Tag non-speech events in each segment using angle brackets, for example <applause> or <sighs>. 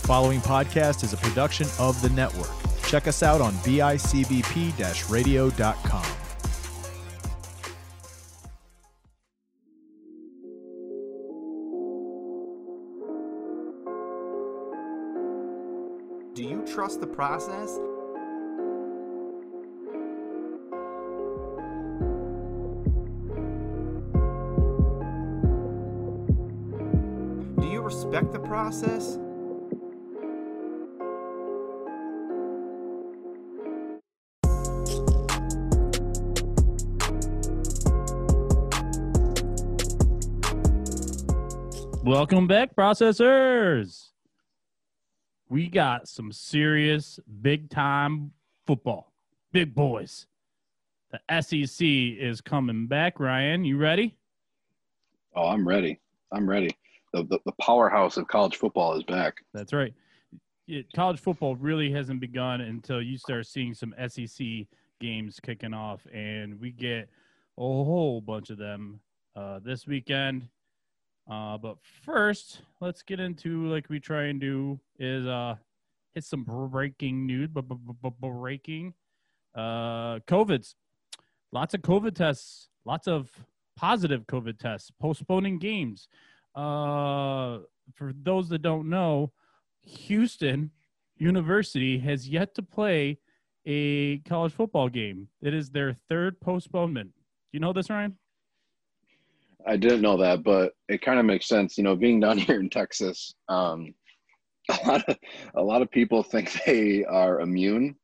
The following podcast is a production of the network. Check us out on bicbp radio.com. Do you trust the process? Do you respect the process? Welcome back, processors. We got some serious big time football. Big boys. The SEC is coming back. Ryan, you ready? Oh, I'm ready. I'm ready. The, the, the powerhouse of college football is back. That's right. It, college football really hasn't begun until you start seeing some SEC games kicking off, and we get a whole bunch of them uh, this weekend. Uh, but first, let's get into like we try and do is uh, hit some breaking news. Breaking, uh, COVID's lots of COVID tests, lots of positive COVID tests, postponing games. Uh, for those that don't know, Houston University has yet to play a college football game. It is their third postponement. Do you know this, Ryan? I didn't know that, but it kind of makes sense. You know, being down <laughs> here in Texas, um, a lot of a lot of people think <laughs> they are immune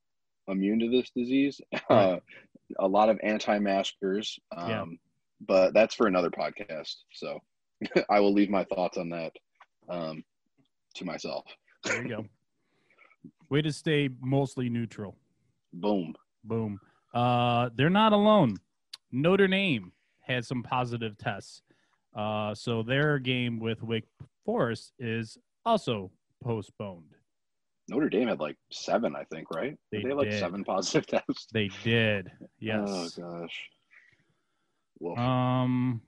immune to this disease. <laughs> Right. Uh, a lot of anti-maskers, um, Yeah. but that's for another podcast. So I will leave my thoughts on that um, to myself. There you go. Way to stay mostly neutral. Boom. Boom. Uh, they're not alone. Notre Dame had some positive tests. Uh, so their game with Wake Forest is also postponed. Notre Dame had like seven, I think, right? They they had like did. seven positive <laughs> tests. They did. Yes. Oh gosh. Woof. Um,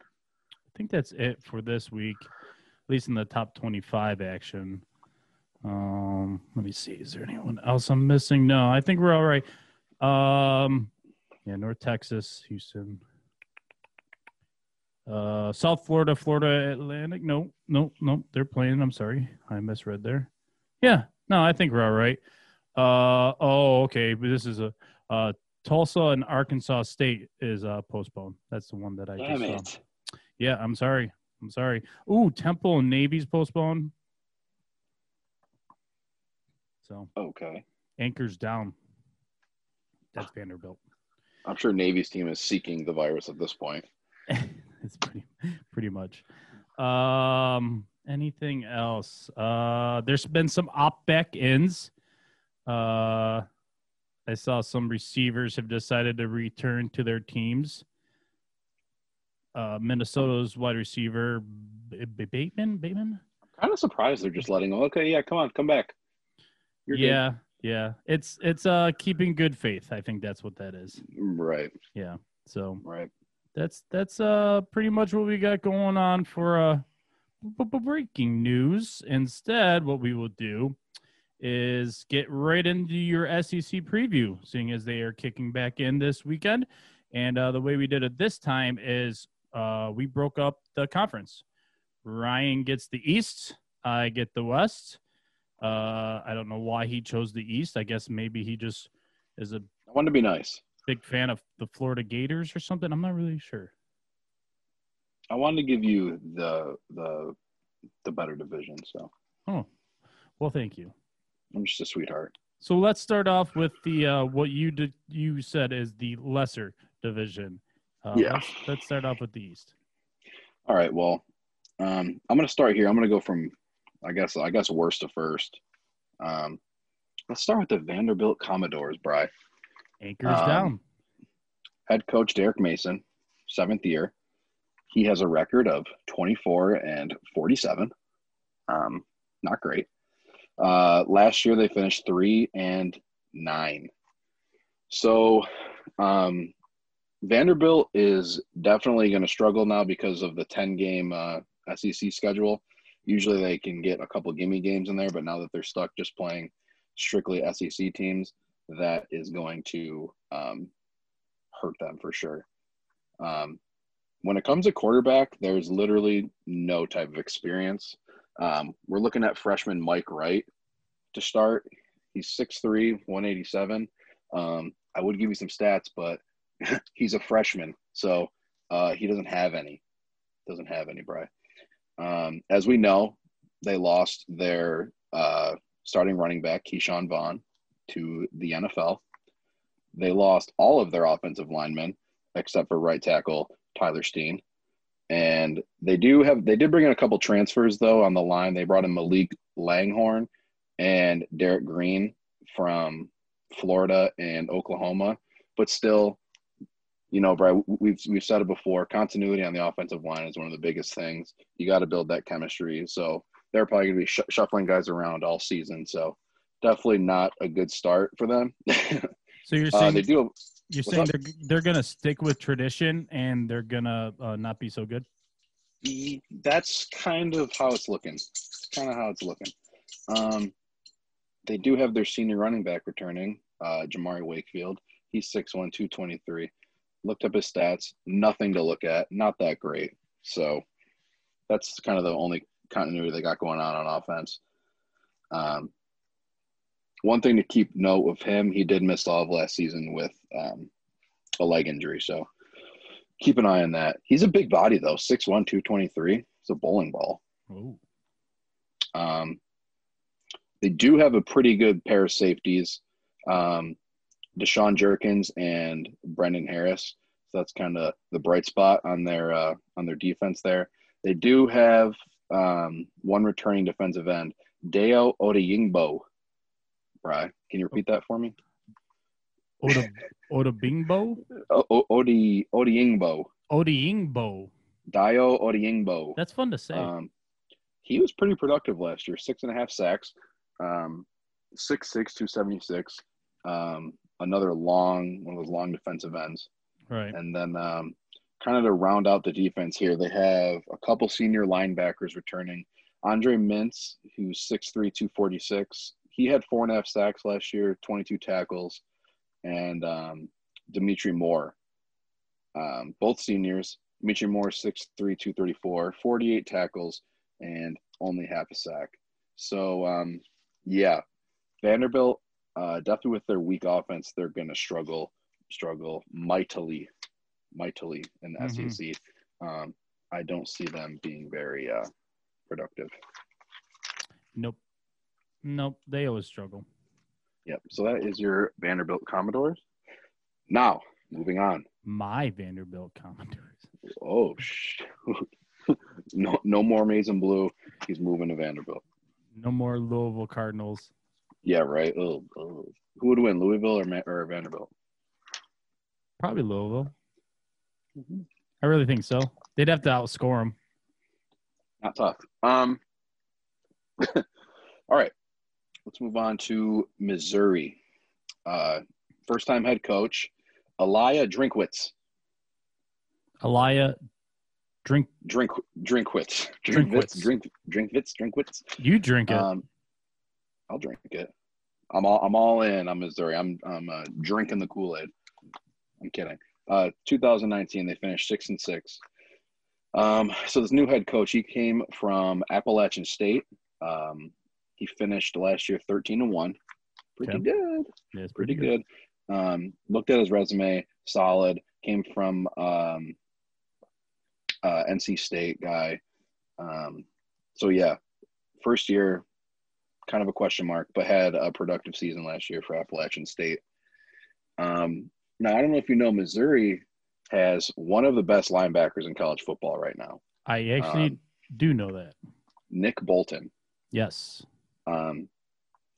I think that's it for this week, at least in the top 25 action. Um, let me see. Is there anyone else I'm missing? No, I think we're all right. Um, yeah, North Texas, Houston, uh, South Florida, Florida Atlantic. No, no, no, they're playing. I'm sorry, I misread there. Yeah, no, I think we're all right. Uh, oh, okay, but this is a uh, Tulsa and Arkansas State is uh, postponed. That's the one that I Damn just saw. it. Yeah, I'm sorry. I'm sorry. Ooh, Temple and Navy's postponed. So Okay. anchors down. That's Vanderbilt. I'm sure Navy's team is seeking the virus at this point. <laughs> it's pretty pretty much. Um anything else? Uh there's been some op back ins. Uh I saw some receivers have decided to return to their teams. Uh Minnesota's wide receiver B- B- Bateman, Bateman? Kind of surprised they're just letting them. Okay, yeah, come on, come back. You're good." Yeah. It's it's uh keeping good faith. I think that's what that is. Right, Yeah. So right. that's that's uh pretty much what we got going on for uh b- b- breaking news. Instead, what we will do is get right into your SEC preview, seeing as they are kicking back in this weekend. And uh, the way we did it this time is uh, we broke up the conference. Ryan gets the East, I get the West. Uh, I don't know why he chose the East. I guess maybe he just is a I want to be nice. big fan of the Florida Gators or something. I'm not really sure. I wanted to give you the the the better division, so Oh, well, thank you. I'm just a sweetheart. So let's start off with the uh, what you did. You said is the lesser division. Uh, Yeah. Let's, let's start off with the East. All right, well, um, I'm gonna start here. I'm gonna go from, I guess, I guess worst to first. Um, let's start with the Vanderbilt Commodores, Bry. Anchors Um, down. Head coach Derek Mason, seventh year. He has a record of 24 and 47. Um, not great. Uh, last year they finished three and nine. So um, Vanderbilt is definitely going to struggle now because of the 10 game uh, SEC schedule. Usually they can get a couple gimme games in there, but now that they're stuck just playing strictly SEC teams, that is going to um, hurt them for sure. Um, when it comes to quarterback, there's literally no type of experience. Um, we're looking at freshman Mike Wright to start. He's 6'3, 187. Um, I would give you some stats, but <laughs> he's a freshman, so uh, he doesn't have any. Doesn't have any, Bry. Um, as we know, they lost their uh, starting running back, Ke'Shawn Vaughn, to the NFL. They lost all of their offensive linemen except for right tackle Tyler Steen. And they do have they did bring in a couple transfers though on the line. They brought in Malik Langhorn and Derek Green from Florida and Oklahoma, but still, you know, Brian, we've we've said it before. Continuity on the offensive line is one of the biggest things. You got to build that chemistry. So they're probably going to be sh- shuffling guys around all season. So definitely not a good start for them. <laughs> So you're uh, saying they do. you're saying up? they're they're gonna stick with tradition and they're gonna uh, not be so good. That's kind of how it's looking. Kind of how it's looking. Um, they do have their senior running back returning, uh, Jamauri Wakefield. He's 6'1", 223. Looked up his stats. Nothing to look at. Not that great. So that's kind of the only continuity they got going on on offense. Um, one thing to keep note of him, he did miss all of last season with um, a leg injury. So keep an eye on that. He's a big body though, 6'1", 223. It's a bowling ball. Oh, Um, they do have a pretty good pair of safeties, um, Deshaun Jerkins and Brendan Harris. So that's kind of the bright spot on their uh, on their defense there. They do have um, one returning defensive end, Dayo Odeyingbo. Bry, can you repeat that for me? Oda Oda Bingbo, O- O- Odi Odeyingbo, Odiingbo. Dayo Odeyingbo. That's fun to say. Um, he was pretty productive last year. Six and a half sacks, um, six six two seventy six. Um, another long one of those long defensive ends, right. and then um, kind of to round out the defense here, they have a couple senior linebackers returning. Andre Mintze, who's 6'3", 246. He had four and a half sacks last year, 22 tackles, and um, Dimitri Moore, um, both seniors. Dimitri Moore, 6'3", 234, 48 tackles, and only half a sack. So, um, yeah, Vanderbilt, uh, definitely with their weak offense, they're going to struggle, struggle mightily, mightily in the Mhm. SEC. Um, I don't see them being very uh, productive. Nope. Nope. They always struggle. Yep. So that is your Vanderbilt Commodores. Now, moving on. My Vanderbilt Commodores. Oh, sh- <laughs> no, no more Mason Blue. He's moving to Vanderbilt. No more Louisville Cardinals. Yeah, right. Oh, oh. Who would win, Louisville or, Ma- or Vanderbilt? Probably Louisville. Mhm. I really think so. They'd have to outscore them. Not tough. Um. <laughs> all right, let's move on to Missouri. Uh, first-time head coach, Eliah Drinkwitz. Eliah, drink. Drink Drinkwitz. Drinkwitz. Drink Drinkwitz. Drinkwitz. You drink it. Um, I'll drink it. I'm all I'm all in on Missouri. I'm I'm uh, drinking the Kool Aid. I'm kidding. Uh, 2019, they finished six and six. Um, so this new head coach, he came from Appalachian State. Um, he finished last year 13 and one. Pretty Okay. good. Yeah, it's Pretty good. Um, looked at his resume, solid. Came from um, uh, NC State guy. Um, so yeah, first year, kind of a question mark, but had a productive season last year for Appalachian State. Um, now I don't know if you know, Missouri has one of the best linebackers in college football right now, I actually Um, do know that. Nick Bolton. Yes. Um,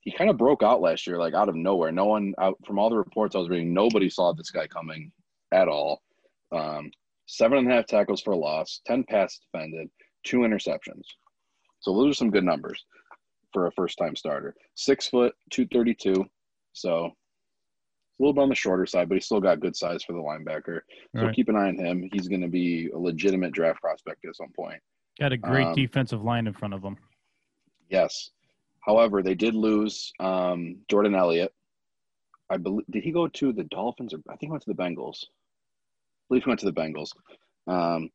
he kind of broke out last year, like out of nowhere. No one out from all the reports I was reading, nobody saw this guy coming at all. Um, seven and a half tackles for a loss, 10 passes defended, two interceptions. So those are some good numbers for a first time starter. Six foot, 232. So a little bit on the shorter side, but he's still got good size for the linebacker. So Right. keep an eye on him. He's going to be a legitimate draft prospect at some point. Got a great Um, defensive line in front of them. Yes. However, they did lose um, Jordan Elliott. I believe did he go to the Dolphins or I think he went to the Bengals. I believe he went to the Bengals. Um,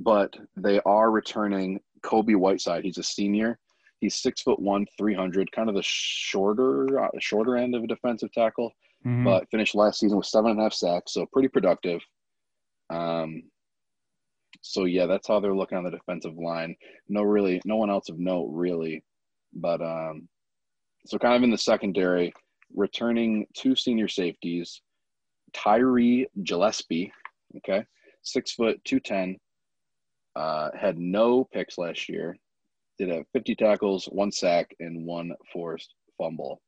but they are returning Kobe Whiteside. He's a senior. He's six foot one, three hundred, kind of the shorter uh, shorter end of a defensive tackle. Mhm. But finished last season with seven and a half sacks, so pretty productive. Um, so yeah, that's how they're looking on the defensive line. No, really, no one else of note really, but um, so kind of in the secondary, returning two senior safeties, Tyree Gillespie, okay, six foot two ten, uh, had no picks last year, did have fifty tackles, one sack, and one forced fumble.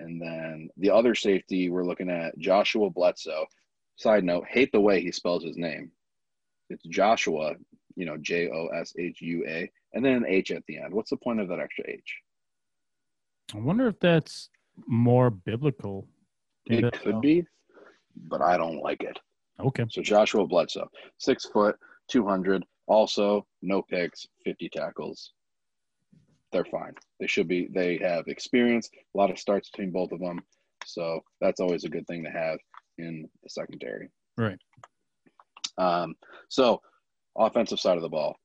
And then the other safety, we're looking at Joshuah Bledsoe. Side note, hate the way he spells his name. It's Joshua, you know, J O S H U A, and then an H at the end. What's the point of that extra H? I wonder if that's more biblical. It could so? be, but I don't like it. Okay. So Joshuah Bledsoe, six foot, 200, also no picks, 50 tackles. They're fine. They should be. They have experience, a lot of starts between both of them. So that's always a good thing to have in the secondary. Right. Um, so, offensive side of the ball.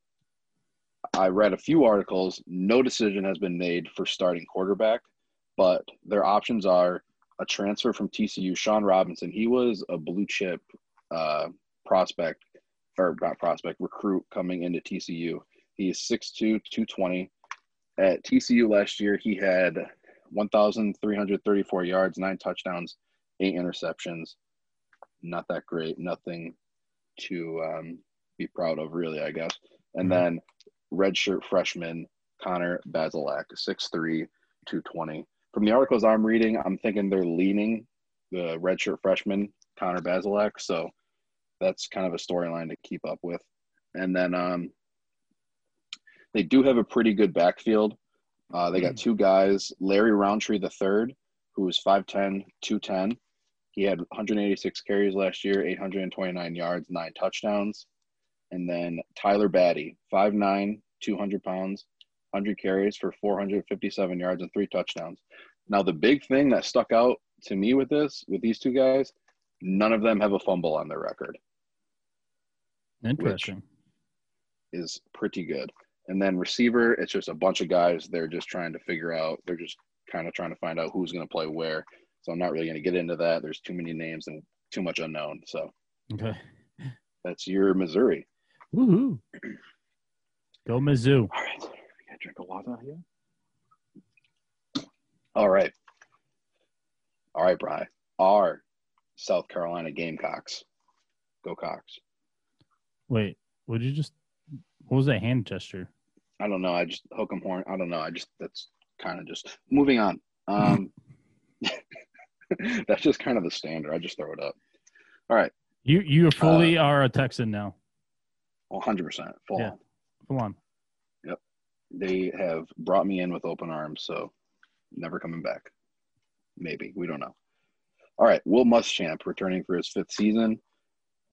I read a few articles. No decision has been made for starting quarterback, but their options are a transfer from TCU, Shawn Robinson. He was a blue chip uh, prospect, or not prospect, recruit coming into TCU. He is 6'2, 220. At TCU last year, he had 1,334 yards, nine touchdowns, eight interceptions. Not that great. Nothing to um, be proud of, really, I guess. And Mhm. then redshirt freshman Connor Bazelak, 6'3, 220. From the articles I'm reading, I'm thinking they're leaning the redshirt freshman Connor Bazelak. So that's kind of a storyline to keep up with. And then um, they do have a pretty good backfield. Uh, they got two guys, Larry Rountree the third, who is 5'10", 210. He had 186 carries last year, 829 yards, nine touchdowns. And then Tyler Badie, 5'9", 200 pounds, 100 carries for 457 yards and three touchdowns. Now, the big thing that stuck out to me with this, with these two guys, none of them have a fumble on their record, Interesting. is pretty good. And then receiver, it's just a bunch of guys. They're just trying to figure out, they're just kind of trying to find out who's going to play where. So I'm not really going to get into that. There's too many names and too much unknown. So Okay. that's your Missouri. Woohoo. Go Mizzou. All right. I got to drink a water here. All right. All right, Bry. Our South Carolina Gamecocks. Go Cox. Wait, would you just what was that hand gesture? I don't know. I just hook 'em horn. I don't know. I just that's kind of just moving on. Um, <laughs> that's just kind of the standard. I just throw it up. All right, You you fully are a Texan now. 100 percent full Yeah. on. Come on. Yep. They have brought me in with open arms, so never coming back. Maybe we don't know. All right, Will Muschamp returning for his fifth season.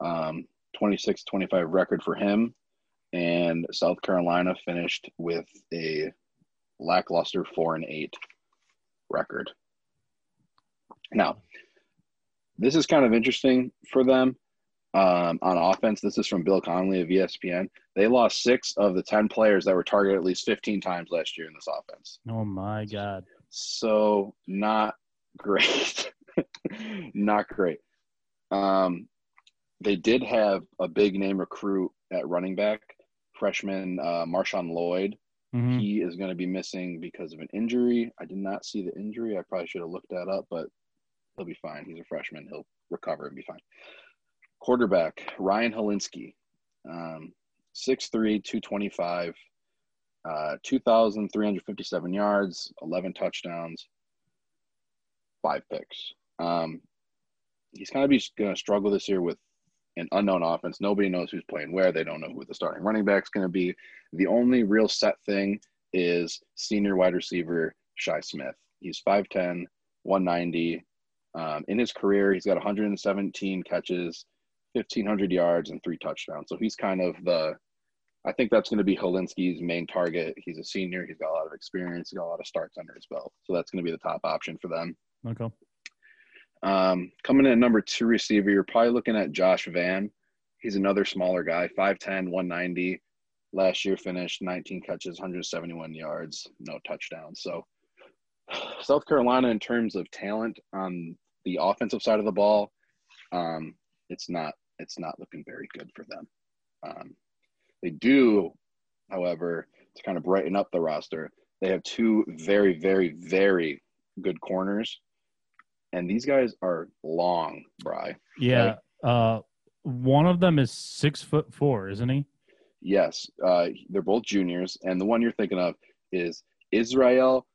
Um, 26-25 record for him, and South Carolina finished with a lackluster four and eight record. Now, this is kind of interesting for them um, on offense. This is from Bill Connelly of ESPN. They lost six of the 10 players that were targeted at least 15 times last year in this offense. Oh my God. So, not great. <laughs> not great. Um, they did have a big name recruit at running back, freshman uh, Marshawn Lloyd. Mhm. He is going to be missing because of an injury. I did not see the injury. I probably should have looked that up, but he'll be fine. He's a freshman. He'll recover and be fine. Quarterback Ryan Hilinski, um, 6'3", 225, uh, 2,357 yards, 11 touchdowns, five picks. Um, he's kind of be going to struggle this year with an unknown offense. Nobody knows who's playing where. They don't know who the starting running back's going to be. The only real set thing is senior wide receiver Shi Smith. He's 5'10, 190. Um, in his career, he's got 117 catches, 1,500 yards, and three touchdowns. So he's kind of the, I think that's going to be Hilinski's main target. He's a senior. He's got a lot of experience. He's got a lot of starts under his belt. So that's going to be the top option for them. Okay. Um, coming in at number two receiver, you're probably looking at Josh Vann. He's another smaller guy, 5'10, 190. Last year finished 19 catches, 171 yards, no touchdowns. So <sighs> South Carolina, in terms of talent on the offensive side of the ball, um, it's not it's not looking very good for them. Um, they do, however, to kind of brighten up the roster, they have two very, very, very good corners, and these guys are long, Bry. Yeah. Uh, one of them is six foot four, isn't he? Yes, uh, they're both juniors, and the one you're thinking of is Israel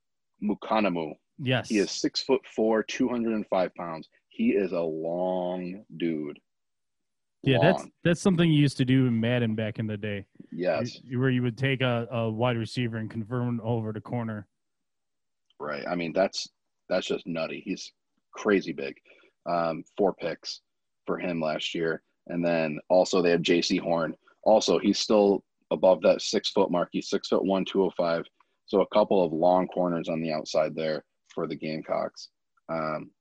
Mukuamu. Yes. He is six foot four, two hundred and five pounds. He is a long dude. Yeah, that's that's something you used to do in Madden back in the day. yes, You- where you would take a, a wide receiver and convert him over to corner. right. I mean, that's that's just nutty. He's crazy big. Um, four picks for him last year, and then also they have Jaycee Horn. Also, he's still above that six foot mark. He's six foot one, two hundred five. So a couple of long corners on the outside there for the Gamecocks. Um,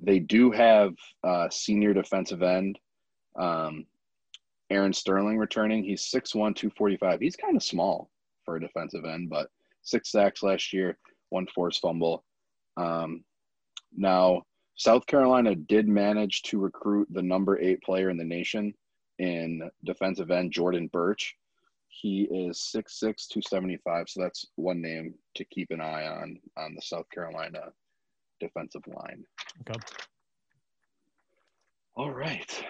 they do have uh, senior defensive end um, Aaron Sterling returning. He's 6'1", 245. He's kind of small for a defensive end, but six sacks last year, one forced fumble. Um, now, South Carolina did manage to recruit the number eight player in the nation in defensive end, Jordan Burch. He is 6'6", 275, so that's one name to keep an eye on on the South Carolina defensive line. Okay. All right.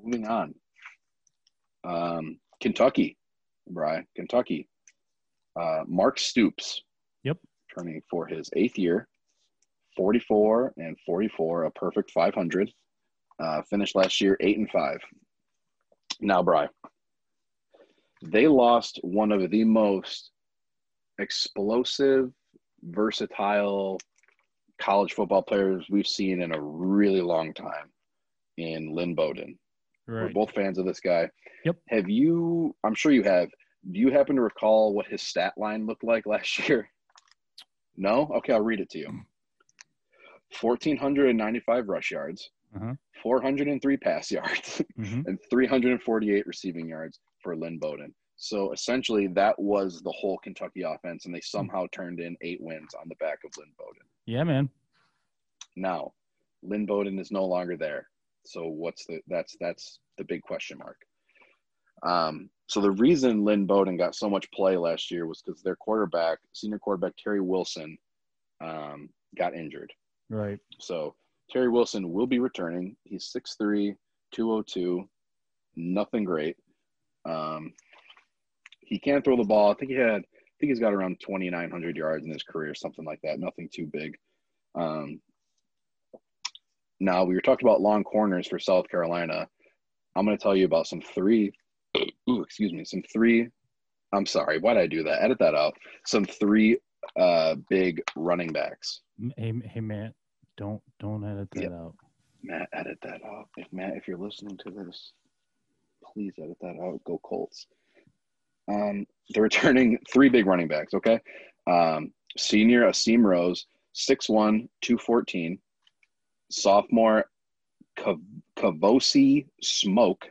Moving on. Um, Kentucky, Brian. Kentucky. Uh, Mark Stoops. Yep. Turning for his eighth year. 44 and 44, a perfect 500. Uh, finished last year 8 and 5. Now, Bry, They lost one of the most explosive, versatile college football players we've seen in a really long time in Lynn Bowden. We're both fans of this guy. Yep. Have you, I'm sure you have, do you happen to recall what his stat line looked like last <laughs> year? No? Okay, I'll read it to you 1,495 rush yards, Uh-huh. 403 pass <laughs> yards, hmm and 348 receiving yards for Lynn Bowden. So essentially, that was the whole Kentucky offense, and they somehow turned in eight wins on the back of Lynn Bowden. Yeah, man. Now, Lynn Bowden is no longer there. So what's the that's that's the big question mark. Um, so the reason Lynn Bowden got so much play last year was because their quarterback, senior quarterback Terry Wilson, um, got injured. Right. So Terry Wilson will be returning. He's 6'3", 202, nothing great. Um, he can throw the ball. I think he had, I think he's got around 2,900 yards in his career, something like that. Nothing too big. Um, now we were talking about long corners for South Carolina. I'm going to tell you about some three. <clears throat> Ooh, excuse me, some three. I'm sorry. Why did I do that? Edit that out. Some three uh, big running backs. Hey, hey, Matt. Don't don't edit that Yep. out. Matt, edit that out. If Matt, if you're listening to this, please edit that out. Go Colts. Um, they're <laughs> returning three big running backs. Okay, um, senior Asim Rose, 6'1", 214. Sophomore Kav- Kavosiey Smoke.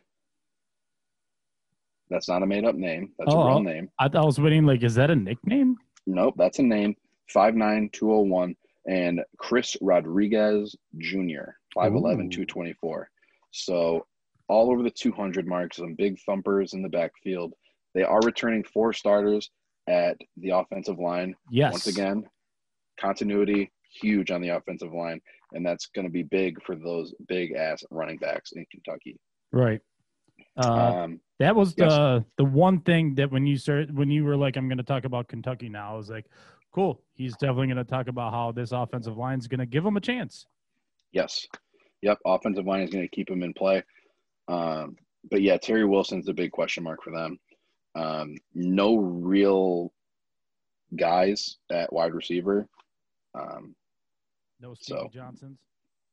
That's not a made up name. That's a Oh, real oh. name. I, I was waiting. Like, is that a nickname? Nope, that's a name. 5'9", 201. And Chris Rodriguez Jr., 5'11, 224. So all over the 200 mark, some big thumpers in the backfield. They are returning four starters at the offensive line. Yes. Once again, continuity huge on the offensive line, and that's going to be big for those big ass running backs in Kentucky. Right. Uh, um, that was yes. the the one thing that when you started when you were like, I'm going to talk about Kentucky now. I was like, cool. He's definitely going to talk about how this offensive line is going to give him a chance. Yes. Yep. Offensive line is going to keep him in play. Um, but yeah, Terry Wilson's a big question mark for them. Um, no real guys at wide receiver. Um, No Stevie So- Johnsons.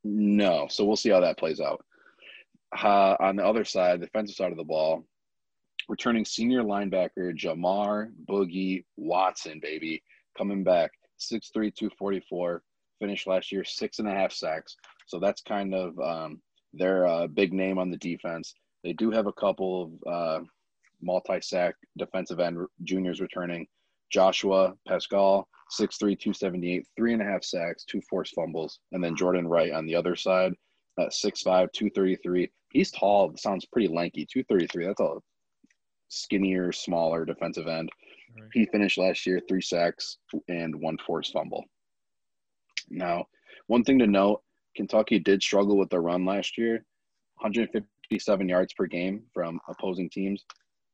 no. So we'll see how that plays out. Uh, on the other side, the defensive side of the ball, returning senior linebacker Jamar Boogie Watson, baby, coming back 6'3, 244, finished last year six and a half sacks. So that's kind of um, their uh, big name on the defense. They do have a couple of uh, multi sack defensive end juniors returning. Joshua Paschal, 6'3, 278, three and a half sacks, two forced fumbles. And then Jordan Wright on the other side at 6'5, 233. He's tall, sounds pretty lanky. 233, that's a skinnier, smaller defensive end. Right. He finished last year three sacks and one forced fumble. Now, one thing to note Kentucky did struggle with the run last year 157 yards per game from opposing teams.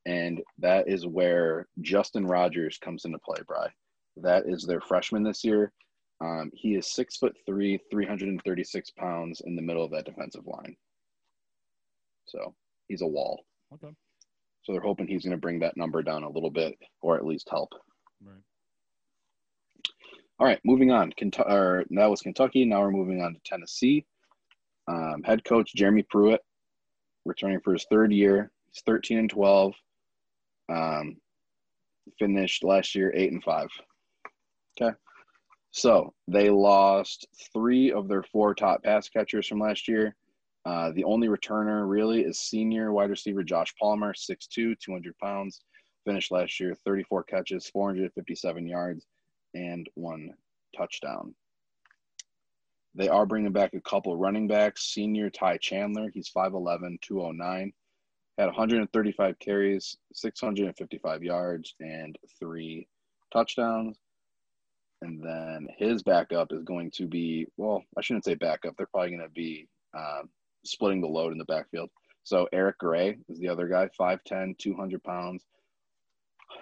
And that is where Justin Rogers comes into play, Bry. That is their freshman this year. Um, he is six foot three, 336 pounds in the middle of that defensive line. So he's a wall. Okay. So they're hoping he's going to bring that number down a little bit or at least help. Right. All right, moving on. Kentu- or that was Kentucky. Now we're moving on to Tennessee. Um, head coach Jeremy Pruitt, returning for his third year. He's 13 and 12. Um, finished last year eight and five. Okay, so they lost three of their four top pass catchers from last year. Uh, the only returner really is senior wide receiver Josh Palmer, 6'2", 200 pounds. Finished last year 34 catches, 457 yards, and one touchdown. They are bringing back a couple running backs. Senior Ty Chandler, he's 5'11, 209, had 135 carries, 655 yards, and three touchdowns. And then his backup is going to be, well, I shouldn't say backup. They're probably going to be um, splitting the load in the backfield. So Eric Gray is the other guy, 5'10, 200 pounds,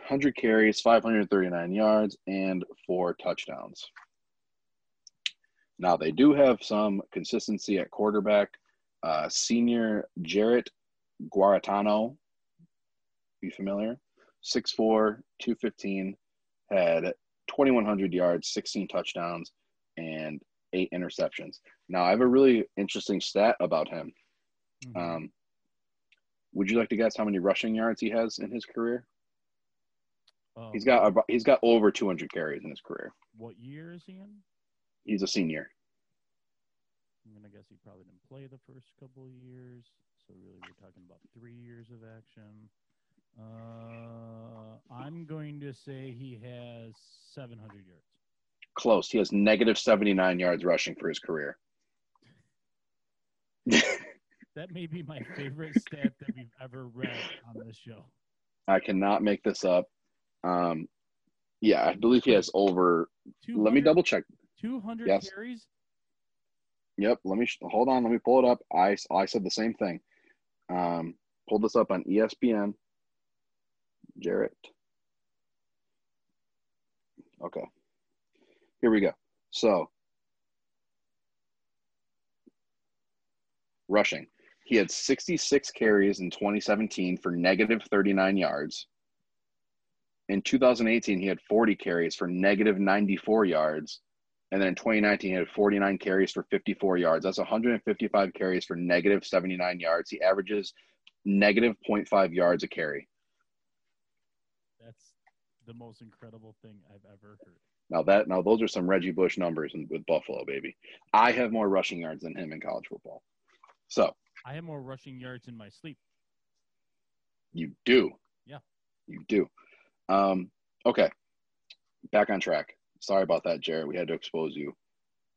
100 carries, 539 yards, and four touchdowns. Now, they do have some consistency at quarterback. Uh, senior Jarrett Guarantano, be familiar? 6'4, 215, had 2,100 yards, 16 touchdowns, eight interceptions. Now, I have a really interesting stat about him. Mhm. Um, would you like to guess how many rushing yards he has in his career? Um, He's got about, he's got over 200 carries in his career. What year is he in? He's a senior. I'm gonna guess he probably didn't play the first couple of years. So really, we're talking about three years of action. Uh, I'm going to say he has 700 yards. Close. He has negative 79 yards rushing for his career. <laughs> That may be my favorite stat that we've ever read on this show. I cannot make this up. Um, yeah, I believe he has over. Let me double check. 200 Yes. carries. Yep. Let me hold on. Let me pull it up. I, I said the same thing. Um, pulled this up on ESPN. Jarrett. Okay. Here we go. So, rushing. He had 66 carries in 2017 for negative 39 yards. In 2018, he had 40 carries for negative 94 yards. And then in 2019, he had 49 carries for 54 yards. That's 155 carries for negative 79 yards. He averages negative 0.5 yards a carry. That's the most incredible thing I've ever heard. Now that now those are some Reggie Bush numbers in, with Buffalo, baby. I have more rushing yards than him in college football. So I have more rushing yards in my sleep. you do. Yeah. You do. Um, okay. Back on track. Sorry about that, Jared. We had to expose you.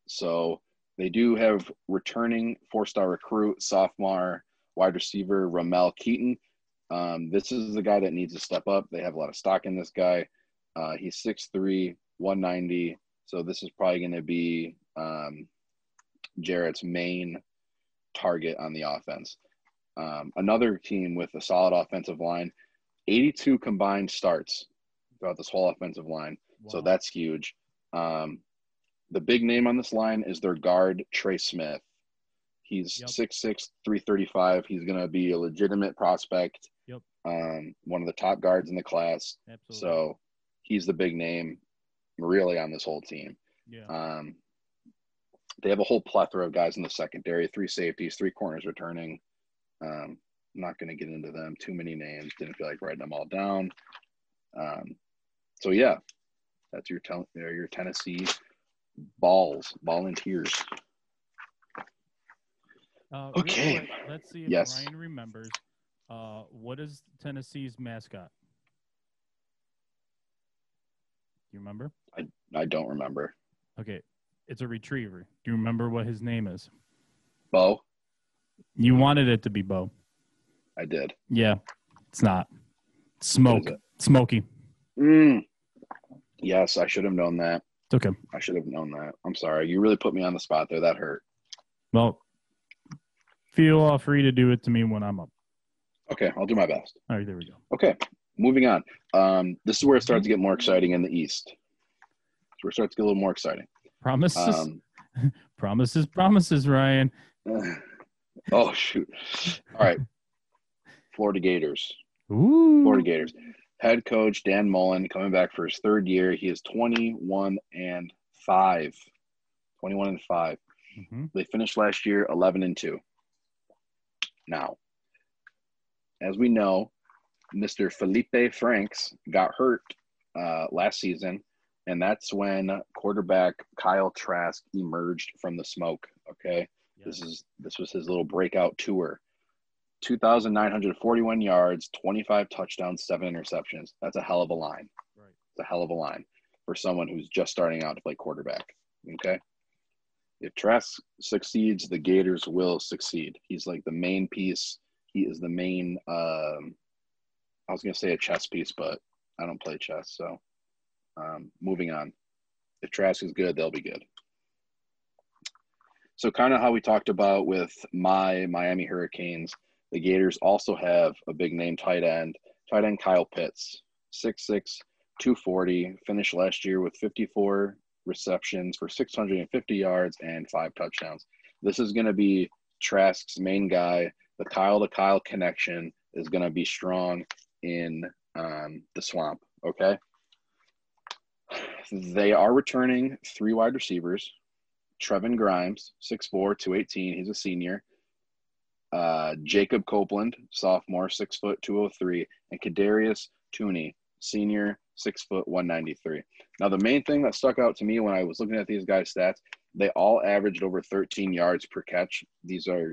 So they do have returning four-star recruit, sophomore wide receiver Ramel Keyton. Um, this is the guy that needs to step up. They have a lot of stock in this guy. Uh, he's 6'3", 190. So this is probably going to be um, Jarrett's main target on the offense. Um, another team with a solid offensive line, 82 combined starts throughout this whole offensive line. So that's huge. Um, the big name on this line is their guard, Trey Smith. He's Yep. 6'6, 335. He's going to be a legitimate prospect. Yep. Um, one of the top guards in the class. absolutely. So he's the big name really on this whole team. yeah. Um, they have a whole plethora of guys in the secondary, three safeties, three corners returning. Um, I'm not going to get into them. Too many names. Didn't feel like writing them all down. Um, so yeah, that's your tel- your Tennessee balls volunteers. Uh, Okay. quick, Let's see if Yes. Ryan remembers. Uh, what is Tennessee's mascot? Do you remember? I I don't remember. Okay, it's a retriever. Do you remember what his name is? Bo, You wanted it to be Bo. I did. Yeah, it's not. Smoke. Is Smokey. Mm. Yes, I should have known that. It's okay. I should have known that. I'm sorry. You really put me on the spot there. That hurt. Well, feel free to do it to me when I'm up. Okay, I'll do my best. All right, there we go. Okay, moving on. Um, this is where it starts to get more exciting in the East. It's where it starts to get a little more exciting. Promises, Um, <laughs> promises, promises, Ryan. <sighs> oh shoot! All right, <laughs> Florida Gators. Ooh. Florida Gators. Head coach Dan Mullen coming back for his third year. He is 21 and 5. 21 and 5. hmm They finished last year 11 and 2. Now, as we know, Mr. Feleipe Franks got hurt uh, last season, and that's when quarterback Kyle Trask emerged from the smoke. Okay, this is this was his little breakout tour. 2,941 yards, 25 touchdowns, seven interceptions. That's a hell of a line. Right. It's a hell of a line for someone who's just starting out to play quarterback. Okay. If Trask succeeds, the Gators will succeed. He's like the main piece. He is the main. Um, I was gonna say a chess piece, but I don't play chess. So, um, moving on. If Trask is good, they'll be good. So, kind of how we talked about with my Miami Hurricanes, the Gators also have a big name tight end, tight end Kyle Pitts, 6'6, 240, finished last year with 54 receptions for 650 yards and five touchdowns. This is going to be Trask's main guy. The Kyle to Kyle connection is going to be strong in um, the swamp. Okay. They are returning three wide receivers. Trevon Grimes, 6'4, 218. He's a senior. Uh, Jacob Copeland, sophomore, 6 foot 203. And Kadarius Toney, senior, 6 foot 193. Now, the main thing that stuck out to me when I was looking at these guys' stats, they all averaged over 13 yards per catch. These are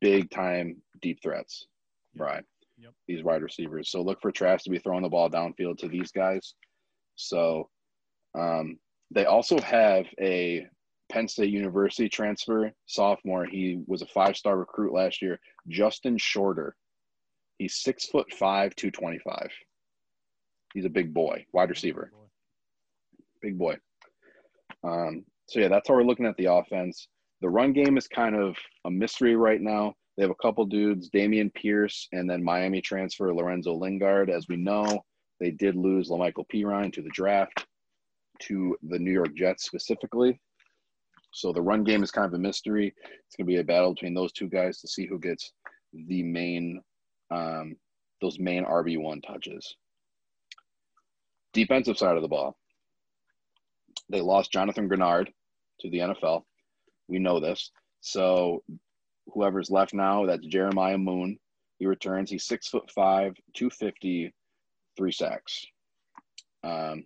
big time deep threats, Yep. Yep. These wide receivers. So look for Trask to be throwing the ball downfield to these guys. So um, they also have a Penn State University transfer sophomore. He was a five star recruit last year. Justin Shorter. He's six foot five, 225. He's a big boy, wide receiver big boy. Um, so yeah, that's how we're looking at the offense. The run game is kind of a mystery right now. They have a couple dudes, Dameon Pierce, and then Miami transfer Lorenzo Lingard. As we know, they did lose Lamical Perine to the draft, to the New York Jets specifically. So the run game is kind of a mystery. It's going to be a battle between those two guys to see who gets the main, um, those main RB one touches. Defensive side of the ball, they lost Jonathan Greenard to the NFL. We know this. So whoever's left now, that's Jeremiah Moon. He returns. He's six foot five, 250, three sacks. Um,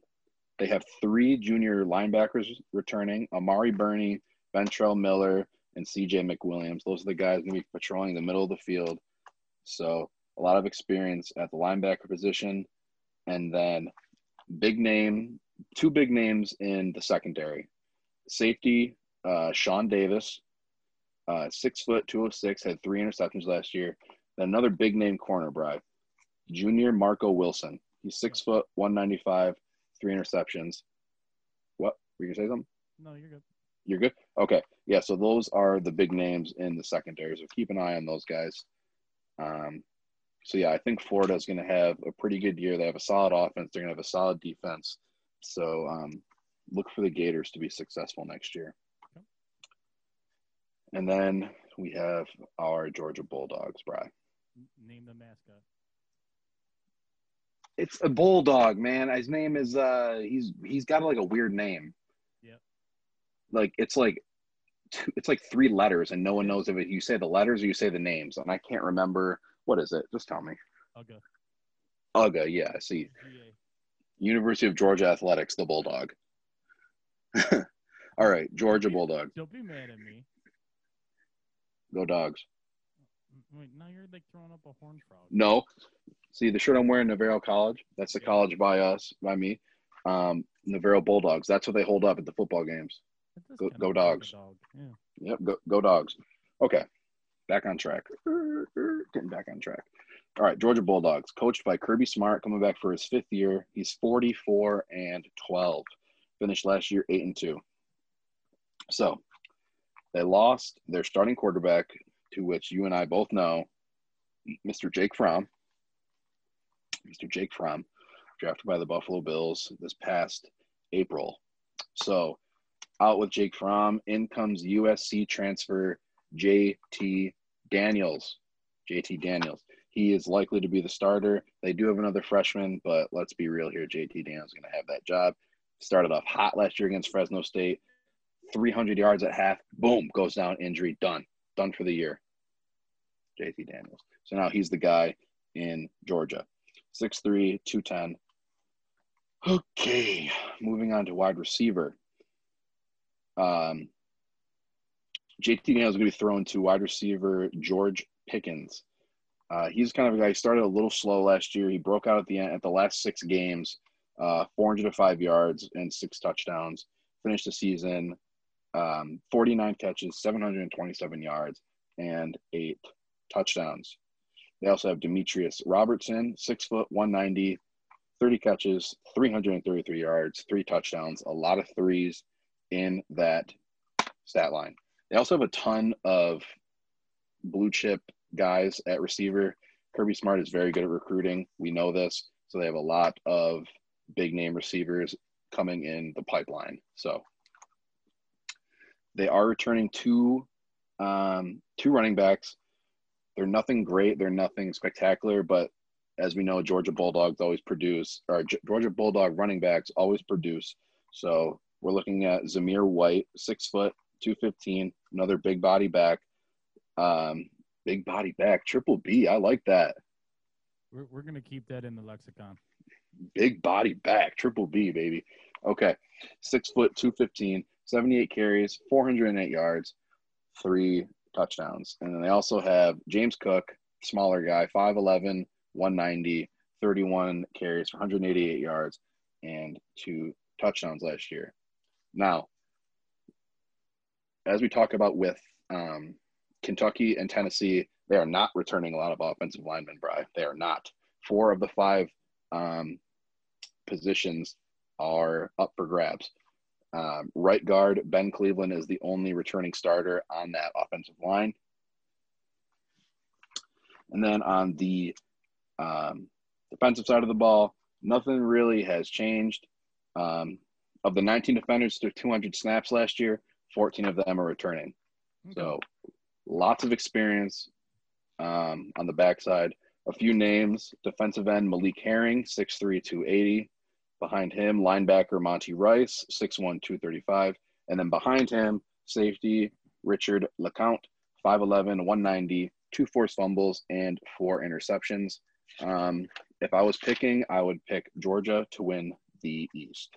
they have three junior linebackers returning Amari Burney, Ventrell Miller, and CJ McWilliams. Those are the guys going to be patrolling the middle of the field. So a lot of experience at the linebacker position. And then big name two big names in the secondary. Safety, uh, Shawn Davis, uh, six foot, 206, had three interceptions last year. Then another big name corner, Bry, junior Marco Wilson. He's six foot, 195, three interceptions. What? Were you going to say something? No, you're good. You're good? Okay. Yeah, so those are the big names in the secondary. So keep an eye on those guys. Um, so, yeah, I think Florida is going to have a pretty good year. They have a solid offense, they're going to have a solid defense. So um, look for the Gators to be successful next year. And then we have our Georgia Bulldogs, Bry. Name the mascot. It's a bulldog, man. His name is uh he's he's got like a weird name. Yeah. Like it's like two, it's like three letters and no one knows if it, you say the letters or you say the names. And I can't remember What is it? Just tell me. Okay. UGA, yeah, I see. University of Georgia Athletics, the Bulldog. <laughs> All right, Georgia Bulldog. Don't be mad at me. Go dogs. Wait, now you're like throwing up a horn frog. No. See the shirt I'm wearing, Navarro College? That's the Yeah. college by us, by me. Um, Navarro Bulldogs. That's what they hold up at the football games. Go- go look like a dogs. dog, Yeah. Yep, go, go dogs. Okay, back on track. <laughs> Getting back on track. All right, Georgia Bulldogs, coached by Kirby Smart, coming back for his fifth year. He's 44 and 12. Finished last year 8 and 2. So they lost their starting quarterback, to which you and I both know, Mr. Jake Fromm. Mr. Jake Fromm, drafted by the Buffalo Bills this past April. So out with Jake Fromm. In comes USC transfer JT Daniels. JT Daniels. He is likely to be the starter. They do have another freshman, but let's be real here. JT Daniels is going to have that job. Started off hot last year against Fresno State. 300 yards at half. Boom, goes down, injury, done. Done for the year. JT Daniels. So now he's the guy in Georgia. 6'3, 210. Okay, moving on to wide receiver. Um, JT Daniels is going to be thrown to wide receiver George Pickens. Uh, he's kind of a guy. He started a little slow last year. He broke out at the end at the last six games, uh, 405 yards and six touchdowns. Finished the season um, 49 catches, 727 yards, and eight touchdowns. They also have Demetrius Robertson, six foot, 190, 30 catches, 333 yards, three touchdowns, a lot of threes in that stat line. They also have a ton of blue chip guys at receiver. Kirby Smart is very good at recruiting. We know this. So they have a lot of big name receivers coming in the pipeline. So they are returning two um, two running backs. They're nothing great. They're nothing spectacular, but as we know, Georgia Bulldogs always produce, or Georgia Bulldog running backs always produce. So we're looking at Zamir White, six foot, two fifteen, another big body back. Um, big body back, triple B. I like that. We're, we're going to keep that in the lexicon. Big body back, triple B, baby. Okay. Six foot, 215, 78 carries, 408 yards, three touchdowns. And then they also have James Cook, smaller guy, 5'11, 190, 31 carries for 188 yards, and two touchdowns last year. Now, as we talk about with um, Kentucky and Tennessee, they are not returning a lot of offensive linemen, Bry. They are not. Four of the five um, positions are up for grabs. Um, right guard Ben Cleveland is the only returning starter on that offensive line. And then on the um, defensive side of the ball, nothing really has changed. Um, of the 19 defenders to 200 snaps last year, 14 of them are returning. So lots of experience um, on the backside. A few names defensive end Malik Herring, 6'3, 280. Behind him, linebacker Monty Rice, 6'1, 235. And then behind him, safety Richard LeCounte, 5'11, 190, two forced fumbles, and four interceptions. Um, if I was picking, I would pick Georgia to win the East.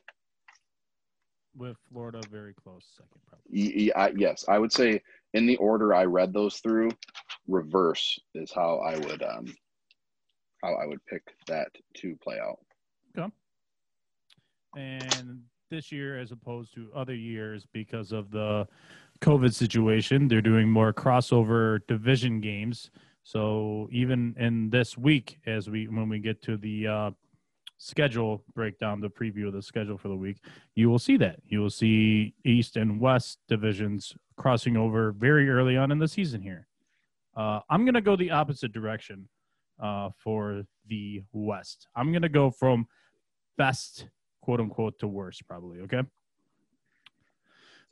With Florida very close second, probably. Y- y- I- yes, I would say in the order I read those through, reverse is how I would um, how I would pick that to play out. And this year, as opposed to other years, because of the COVID situation, they're doing more crossover division games. So even in this week, as we when we get to the uh, schedule breakdown, the preview of the schedule for the week, you will see that you will see East and West divisions crossing over very early on in the season here. Uh, I'm going to go the opposite direction uh, for the West. I'm going to go from best quote unquote to worst, probably. Okay.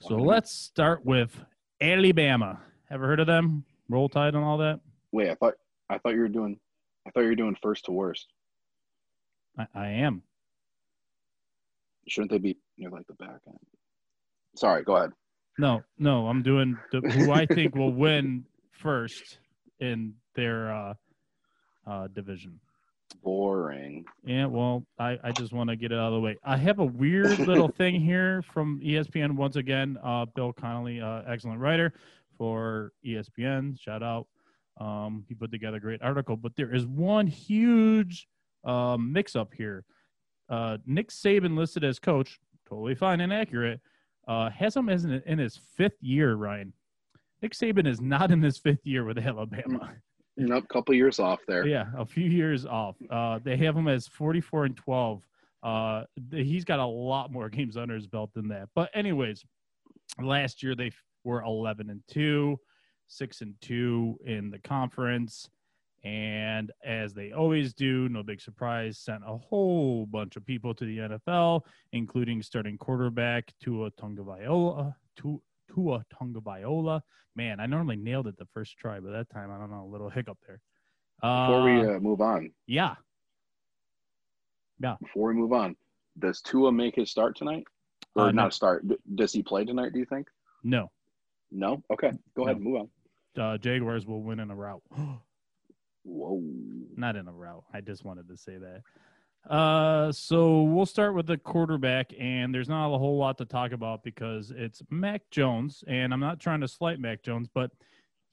So let's start with Alabama. Ever heard of them? Roll Tide and all that? Wait, I thought I thought you were doing I thought you were doing first to worst. I, I am. Shouldn't they be near like the back end? Sorry, go ahead. No, no, I'm doing the, who I think will win first in their uh, uh, division. Boring. Yeah, well, I, I just want to get it out of the way. I have a weird little thing <laughs> here from ESPN once again. Uh, Bill Connelly, uh, excellent writer for ESPN. Shout out. Um, he put together a great article, but there is one huge um, mix up here. Uh, Nick Saban listed as coach, totally fine and accurate. Uh, has him as in, in his fifth year, Ryan. Nick Saban is not in his fifth year with Alabama. Nope, couple years off there. Yeah, a few years off. Uh, they have him as 44 and 12. Uh, he's got a lot more <laughs> games under his belt than that. But anyways, last year they were 11 and 2, 6 and 2 in the conference. And as they always do, no big surprise, sent a whole bunch of people to the NFL, including starting quarterback Tua Tungavailoa. Tu- Tua Tungavailoa. Man, I normally nailed it the first try, but that time I don't know, a little hiccup there. Before we Uh, uh, move on, yeah, yeah. before we move on, does Tua make his start tonight? Or Uh, no. not start? Does he play tonight? Do you think? no, No. Okay, go ahead. No. Move on. uh, Jaguars will win in a route. <gasps> Whoa. Not in a route. I just wanted to say that. Uh, so we'll start with the quarterback, and there's not a whole lot to talk about because it's Mac Jones, and I'm not trying to slight Mac Jones, but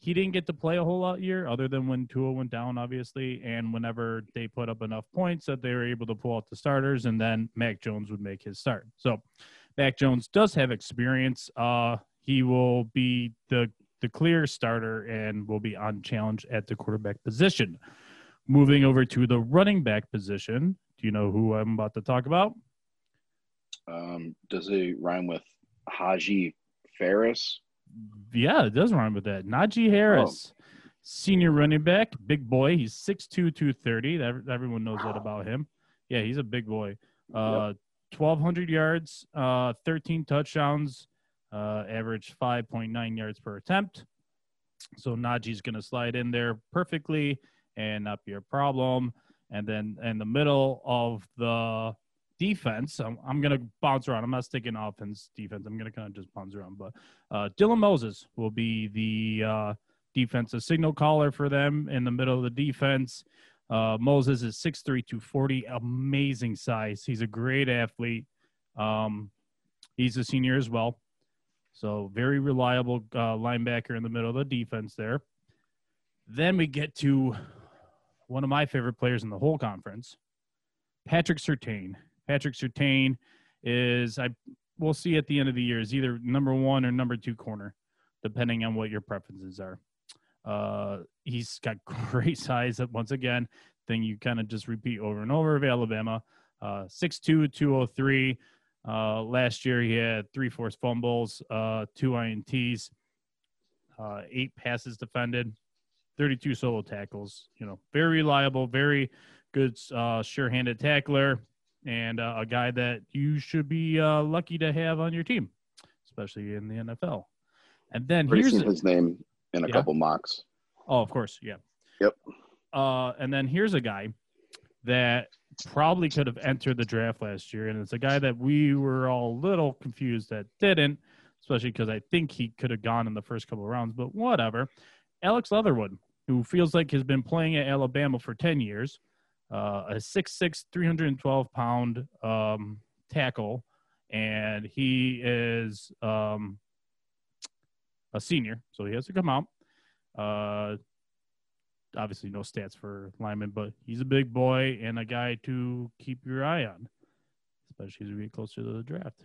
he didn't get to play a whole lot year, other than when Tua went down, obviously, and whenever they put up enough points that they were able to pull out the starters, and then Mac Jones would make his start. So Mac Jones does have experience. Uh, he will be the the clear starter and will be on challenge at the quarterback position. Moving over to the running back position, do you know who I'm about to talk about? Um, does he rhyme with Haji Ferris? Yeah, it does rhyme with that. Najee Harris, senior running back, big boy. He's 6'2", 230. Ev- Everyone knows that about him. Yeah, he's a big boy. Uh, 1,200 yards, uh, 13 touchdowns, uh, average 5.9 yards per attempt. So Najee's going to slide in there perfectly and not be a problem. And then in the middle of the defense, I'm, I'm going to bounce around. I'm not sticking offense, defense. I'm going to kind of just bounce around. But uh, Dylan Moses will be the uh, defensive signal caller for them in the middle of the defense. Uh, Moses is 6'3", 240, amazing size. He's a great athlete. Um, he's a senior as well. So very reliable uh, linebacker in the middle of the defense there. Then we get to one of my favorite players in the whole conference, Patrick Surtain. Patrick Surtain is I we'll see at the end of the year is either number one or number two corner, depending on what your preferences are. Uh, he's got <laughs> great size. Once again, thing you kind of just repeat over and over of Alabama. Uh, 6'2", 203. Uh, last year he had three forced fumbles, uh, two ints, uh, eight passes defended, 32 solo tackles. You know, very reliable, very good, uh, sure-handed tackler, and uh, a guy that you should be uh, lucky to have on your team, especially in the NFL. And then Already here's his name in a Yeah. couple mocks. Oh, of course, yeah. Yep. Uh, and then here's a guy that probably could have entered the draft last year, and it's a guy that we were all a little confused that didn't, especially because I think he could have gone in the first couple of rounds, but whatever. Alex Leatherwood, who feels like has been playing at Alabama for 10 years, uh, a 6'6", 312 pound um, tackle, and he is um, a senior, so he has to come out. Uh, obviously, no stats for Lyman, but he's a big boy and a guy to keep your eye on, especially as we get closer to the draft.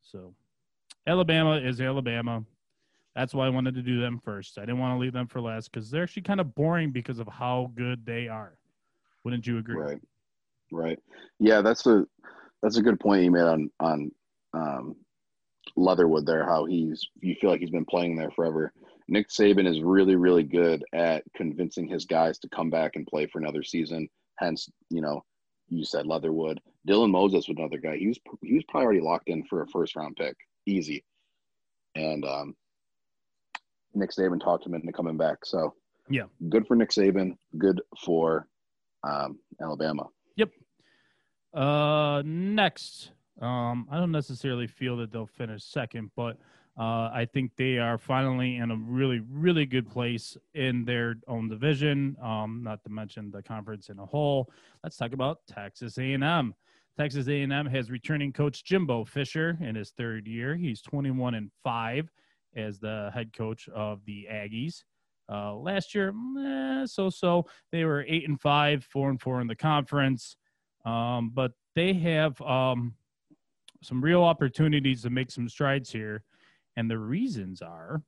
So, Alabama is Alabama. That's why I wanted to do them first. I didn't want to leave them for last because they're actually kind of boring because of how good they are. Wouldn't you agree? Right. Right. Yeah, that's a that's a good point you made on on um, Leatherwood there. How he's you feel like he's been playing there forever. Nick Saban is really really good at convincing his guys to come back and play for another season. Hence, you know, you said Leatherwood, Dylan Moses was another guy. He was he was probably already locked in for a first round pick, easy. And um, Nick Saban talked him into coming back. So Yeah. good for Nick Saban. Good for um, Alabama. Yep. Uh, next Um, I don't necessarily feel that they'll finish second, but uh, I think they are finally in a really, really good place in their own division. Um, not to mention the conference in a whole. Let's talk about Texas A&M. Texas A&M has returning coach Jimbo Fisher in his third year. He's 21 and five as the head coach of the Aggies. Uh, last year, eh, so so. They were eight and five, four and four in the conference, um, but they have um, some real opportunities to make some strides here, and the reasons are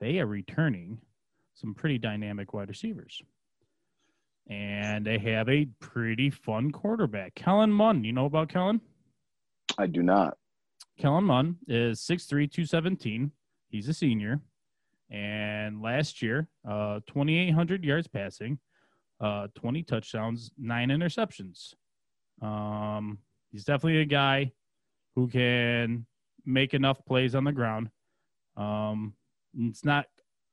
they are returning some pretty dynamic wide receivers. And they have a pretty fun quarterback. Kellen Mond. You know about Kellen? I do not. Kellen Mond is 6'3, 217. He's a senior. And last year, uh, 2,800 yards passing, uh, 20 touchdowns, nine interceptions. Um, he's definitely a guy who can make enough plays on the ground. Um, it's not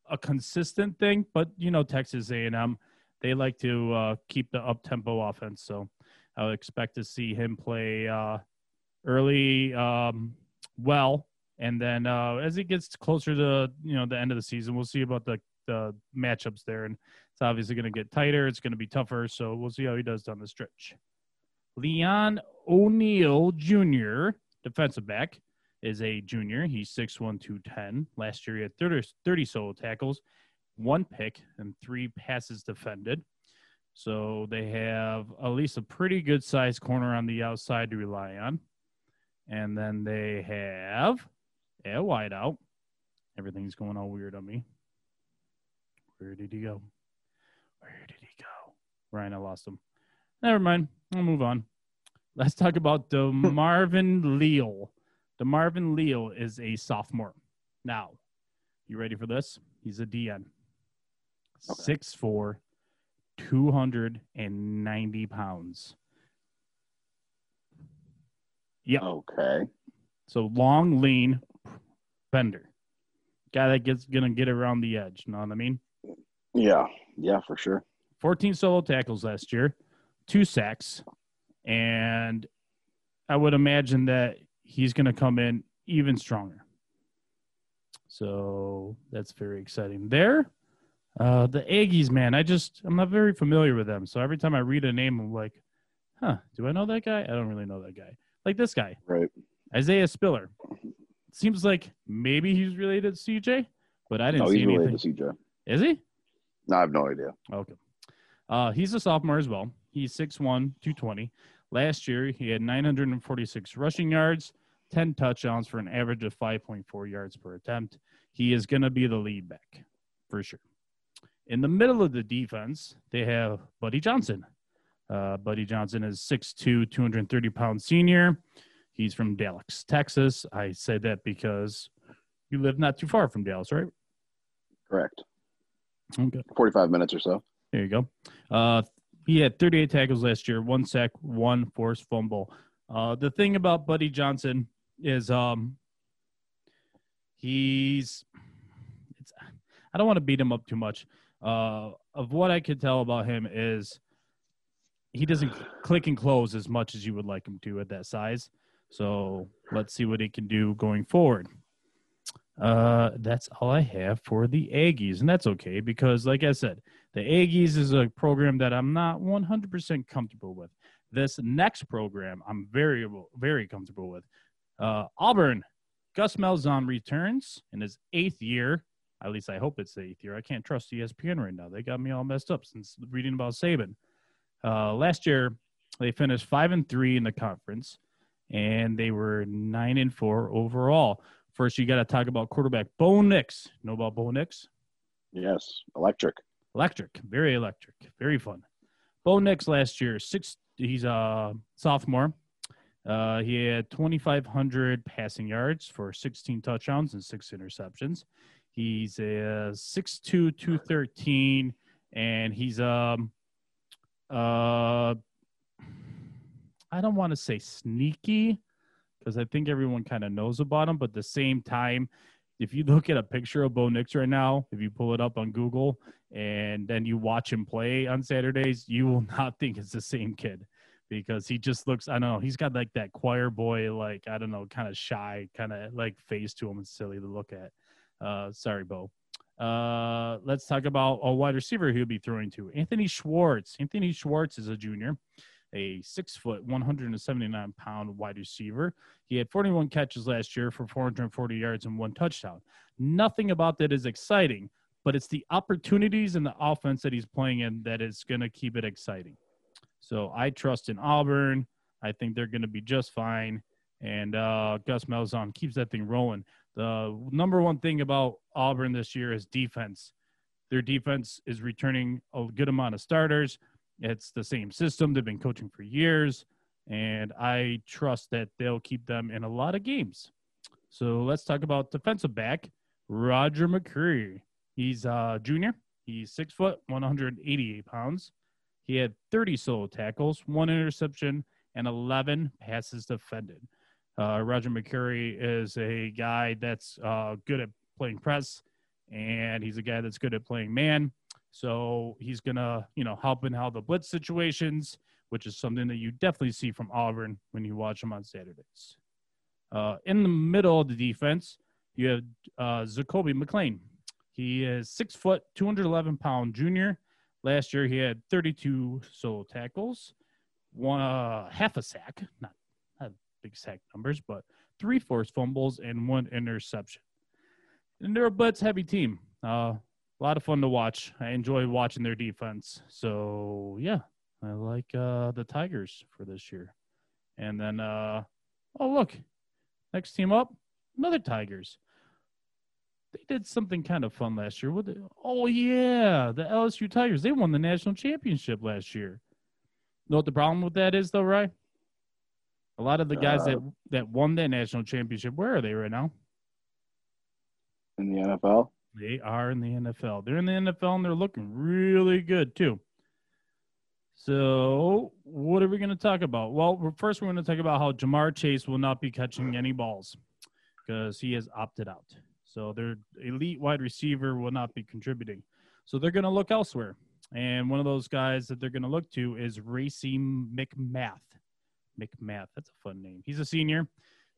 a consistent thing, but you know Texas A&M, they like to uh, keep the up tempo offense. So I would expect to see him play uh, early um, well, and then uh, as it gets closer to you know the end of the season, we'll see about the the matchups there, and it's obviously going to get tighter. It's going to be tougher, so we'll see how he does down the stretch. Leon O'Neal Jr., defensive back, is a junior. He's 6'1", 210. Last year he had 30, 30 solo tackles, one pick, and three passes defended. So they have at least a pretty good sized corner on the outside to rely on. And then they have a wideout. Everything's going all weird on me. Where did he go? Where did he go? Ryan, I lost him. Never mind. I'll move on. Let's talk about DeMarvin <laughs> Leal. DeMarvin Leal is a sophomore. Now, you ready for this? He's a DN. Okay. 6'4, 290 pounds. Yep. Okay. So long, lean, bender. Guy that gets gonna get around the edge. Know what I mean? Yeah. Yeah, for sure. 14 solo tackles last year, two sacks, and I would imagine that he's going to come in even stronger. So that's very exciting. There, uh, the Aggies, man, I just I'm not very familiar with them. So every time I read a name, I'm like, huh, do I know that guy? I don't really know that guy. Like this guy, Right. Isaiah Spiller. Seems like maybe he's related to CJ, but I didn't No, see he's anything. related to CJ. Is he? No, I have no idea. Okay. Uh, he's a sophomore as well. He's 6'1, 220. Last year, he had 946 rushing yards, 10 touchdowns for an average of 5.4 yards per attempt. He is going to be the lead back for sure. In the middle of the defense, they have Buddy Johnson. Uh, Buddy Johnson is 6'2, 230 pound senior. He's from Dallas, Texas. I say that because you live not too far from Dallas, right? Correct. Okay. 45 minutes or so. There you go. Uh, he had 38 tackles last year, one sack, one forced fumble. Uh, the thing about Buddy Johnson is um, he's. It's, I don't want to beat him up too much. Uh, of what I could tell about him is he doesn't click and close as much as you would like him to at that size. So let's see what he can do going forward. Uh, that's all I have for the Aggies, and that's okay because, like I said, the Aggies is a program that I'm not 100% comfortable with. This next program, I'm very, very comfortable with. Uh, Auburn, Gus Malzahn returns in his eighth year. At least I hope it's the eighth year. I can't trust ESPN right now. They got me all messed up since reading about Saban. Uh, last year, they finished five and three in the conference, and they were nine and four overall. First, you got to talk about quarterback Bo Nix. Know about Bo Nix? Yes. Electric. Electric, very electric, very fun. Bo Nix last year, six. He's a sophomore. Uh, he had 2,500 passing yards for 16 touchdowns and six interceptions. He's a 6'2", 213, and he's um uh I don't want to say sneaky because I think everyone kind of knows about him, but at the same time, if you <laughs> look at a picture of Bo Nix right now, if you pull it up on Google and then you watch him play on Saturdays, you will <laughs> not think it's the same kid because he just looks. I don't know. He's got like that choir boy, like I don't know, kind of shy, kind of like face to him. It's silly to look at. Uh, sorry, Bo. Uh, let's talk about a wide receiver he'll be throwing to. Anthony Schwartz. Anthony Schwartz is a junior, a six foot, 179 pound wide receiver. He had 41 catches last year for 440 yards and one touchdown. Nothing about that is exciting, but it's the opportunities and the offense that he's playing in that is going to keep it exciting. So I trust in Auburn. I think they're going to be just fine. And uh, Gus Malzahn keeps that thing rolling. The number one thing about Auburn this year is defense. Their defense is returning a good amount of starters. It's the same system. They've been coaching for years. And I trust that they'll keep them in a lot of games. So let's talk about defensive back, Roger McCreary. He's a junior. He's six foot, 188 pounds. He had 30 solo tackles, one interception, and 11 passes defended. Uh, Roger McCreary is a guy that's uh, good at playing press, and he's a guy that's good at playing man. So he's gonna, you know, help in how the blitz situations, which is something that you definitely see from Auburn when you watch him on Saturdays. Uh, in the middle of the defense, you have uh, Zakoby McClain. He is six foot, 211 pound junior. Last year, he had 32 solo tackles, one uh, half a sack, not sack numbers, but three forced fumbles and one interception. And they're a blitz heavy team. Uh, a lot of fun to watch. I enjoy watching their defense. So yeah, I like uh, the Tigers for this year. And then, uh, oh look, next team up, another Tigers. They did something kind of fun last year. What? oh yeah, the LSU Tigers. They won the national championship last year. You know what the problem with that is, though, right? A lot of the guys uh, that that won that national championship, where are they right now? In the NFL. They are in the NFL. They're in the NFL and they're looking really good too. So, what are we going to talk about? Well, first we're going to talk about how Ja'Marr Chase will not be catching any balls because he has opted out. So, their elite wide receiver will not be contributing. So, they're going to look elsewhere. And one of those guys that they're going to look to is Racey McMath. McMath. That's a fun name. He's a senior,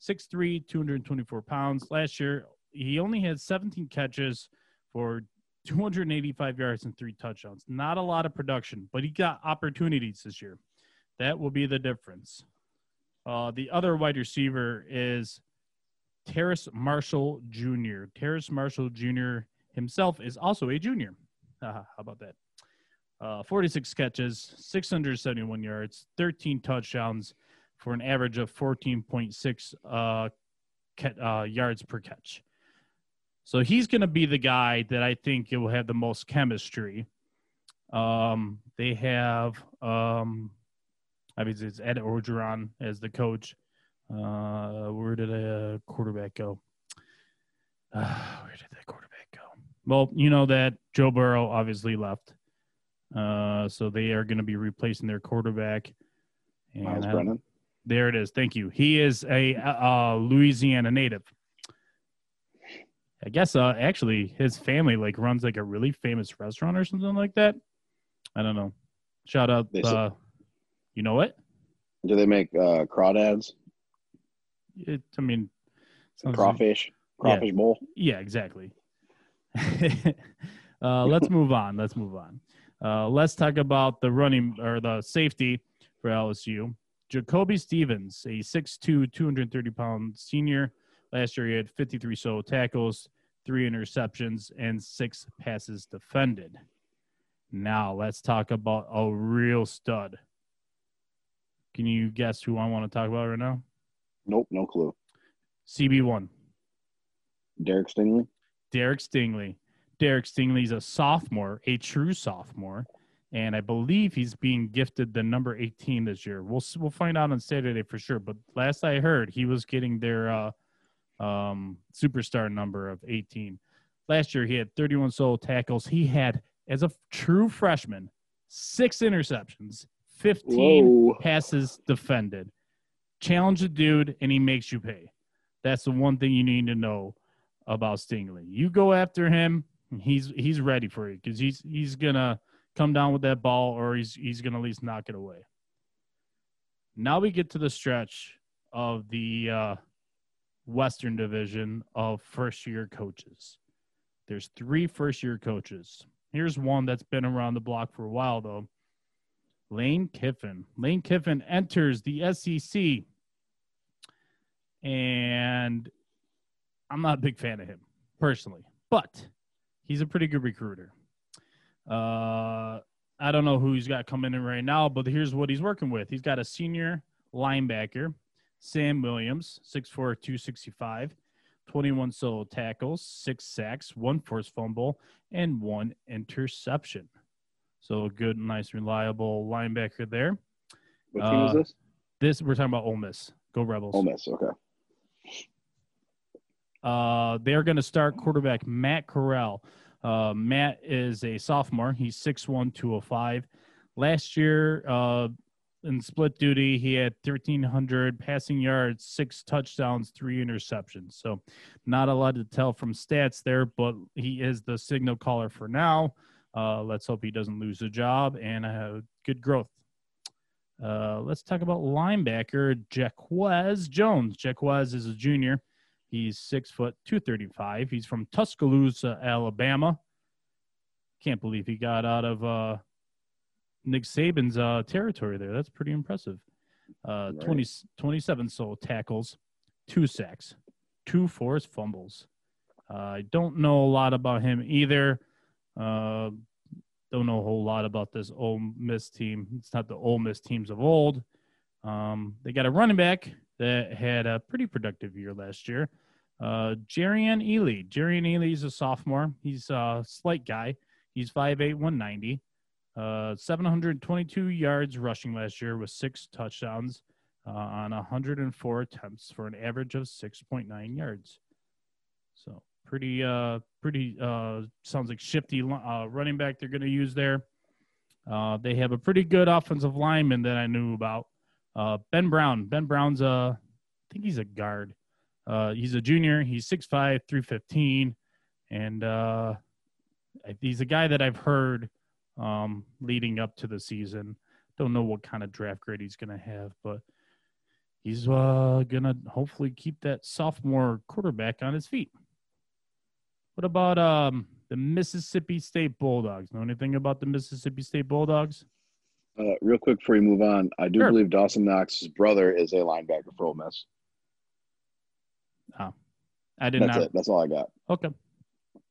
6'3, 224 pounds. Last year, he only had 17 catches for 285 yards and three touchdowns. Not a lot of production, but he got opportunities this year. That will be the difference. Uh, the other wide receiver is Terrace Marshall Jr. Terrace Marshall Jr. himself is also a junior. <laughs> How about that? Uh, 46 catches, 671 yards, 13 touchdowns, for an average of 14.6 uh, uh, yards per catch. So he's going to be the guy that I think will have the most chemistry. Um, they have, um, I mean, it's Ed Orgeron as the coach. Uh, where did a quarterback go? Uh, <sighs> where did that quarterback go? Well, you know that Joe Burrow obviously left. Uh, so they are going to be replacing their quarterback. And Myles Brennan. There it is. Thank you. He is a uh, Louisiana native. I guess uh, actually his family like runs like a really famous restaurant or something like that. I don't know. Shout out. Uh, you know what? Do they make uh, crawdads? It, I mean, crawfish, like, crawfish yeah, bowl. Yeah, exactly. <laughs> uh, let's <laughs> move on. Let's move on. Uh, let's talk about the running or the safety for LSU. Jacoby Stevens, a 6'2, 230 pound senior. Last year, he had 53 solo tackles, three interceptions, and six passes defended. Now, let's talk about a real stud. Can you guess who I want to talk about right now? Nope, no clue. CB1. Derek Stingley. Derek Stingley. Derek Stingley's a sophomore, a true sophomore and I believe he's being gifted the number 18 this year. We'll we'll find out on Saturday for sure. But last I heard, he was getting their uh, um, superstar number of 18. Last year, he had 31 solo tackles. He had, as a true freshman, six interceptions, 15 Whoa. passes defended. Challenge a dude, and he makes you pay. That's the one thing you need to know about Stingley. You go after him, he's he's ready for you because he's he's gonna come down with that ball, or he's he's going to at least knock it away. Now we get to the stretch of the uh, Western Division of first year coaches. There's three first year coaches. Here's one that's been around the block for a while, though. Lane Kiffin. Lane Kiffin enters the SEC, and I'm not a big fan of him personally, but he's a pretty good recruiter. Uh, I don't know who he's got coming in right now, but here's what he's working with. He's got a senior linebacker, Sam Williams, 6'4, 265, 21 solo tackles, six sacks, one forced fumble, and one interception. So a good, nice, reliable linebacker there. What team is Uh, this? This we're talking about Ole Miss. Go Rebels. Ole Miss. Okay. Uh, they're going to start quarterback Matt Corral. Uh, Matt is a sophomore. He's 6'1, 205. Last year, uh, in split duty, he had 1,300 passing yards, six touchdowns, three interceptions. So, not a lot to tell from stats there, but he is the signal caller for now. Uh, let's hope he doesn't lose a job and have good growth. Uh, let's talk about linebacker Jacquez Jones. Jacquez is a junior. He's six foot two thirty five. He's from Tuscaloosa, Alabama. Can't believe he got out of uh, Nick Saban's uh, territory there. That's pretty impressive. Uh, Right. 20, 27 solo tackles, two sacks, two forced fumbles. Uh, I don't know a lot about him either. Uh, don't know a whole lot about this Ole Miss team. It's not the Ole Miss teams of old. Um, they got a running back that had a pretty productive year last year. Uh, Jerrion Ealy. Jerrion Ealy is a sophomore. He's a slight guy. He's 5'8", 190. Uh, 722 yards rushing last year with six touchdowns uh, on 104 attempts for an average of 6.9 yards. So pretty, uh, pretty uh, sounds like shifty uh, running back they're going to use there. Uh, they have a pretty good offensive lineman that I knew about. Uh, ben Brown. Ben Brown's a, I think he's a guard. Uh, he's a junior. He's 6'5", 315. And uh, he's a guy that I've heard um, leading up to the season. Don't know what kind of draft grade he's going to have, but he's uh, going to hopefully keep that sophomore quarterback on his feet. What about um, the Mississippi State Bulldogs? Know anything about the Mississippi State Bulldogs? Uh, real quick before you move on, I do Sure. believe Dawson Knox's brother is a linebacker for Ole Miss. Oh, I did That's not. it. That's all I got. Okay.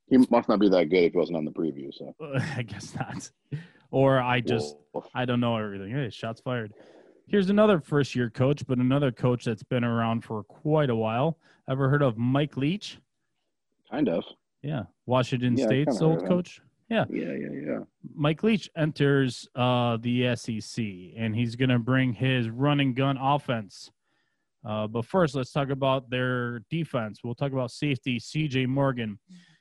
He must not be that good if he wasn't on the preview. So <laughs> I guess not. Or I just Woof. I don't know everything. Hey, shots fired. Here's another first year coach, but another coach that's been around for quite a while. Ever heard of Mike Leach? kind of. Yeah. Washington Yeah, State's old coach. Yeah, yeah, yeah. Yeah. Mike Leach enters uh, the SEC, and he's going to bring his run and gun offense. Uh, but first, let's talk about their defense. We'll talk about safety CJ Morgan.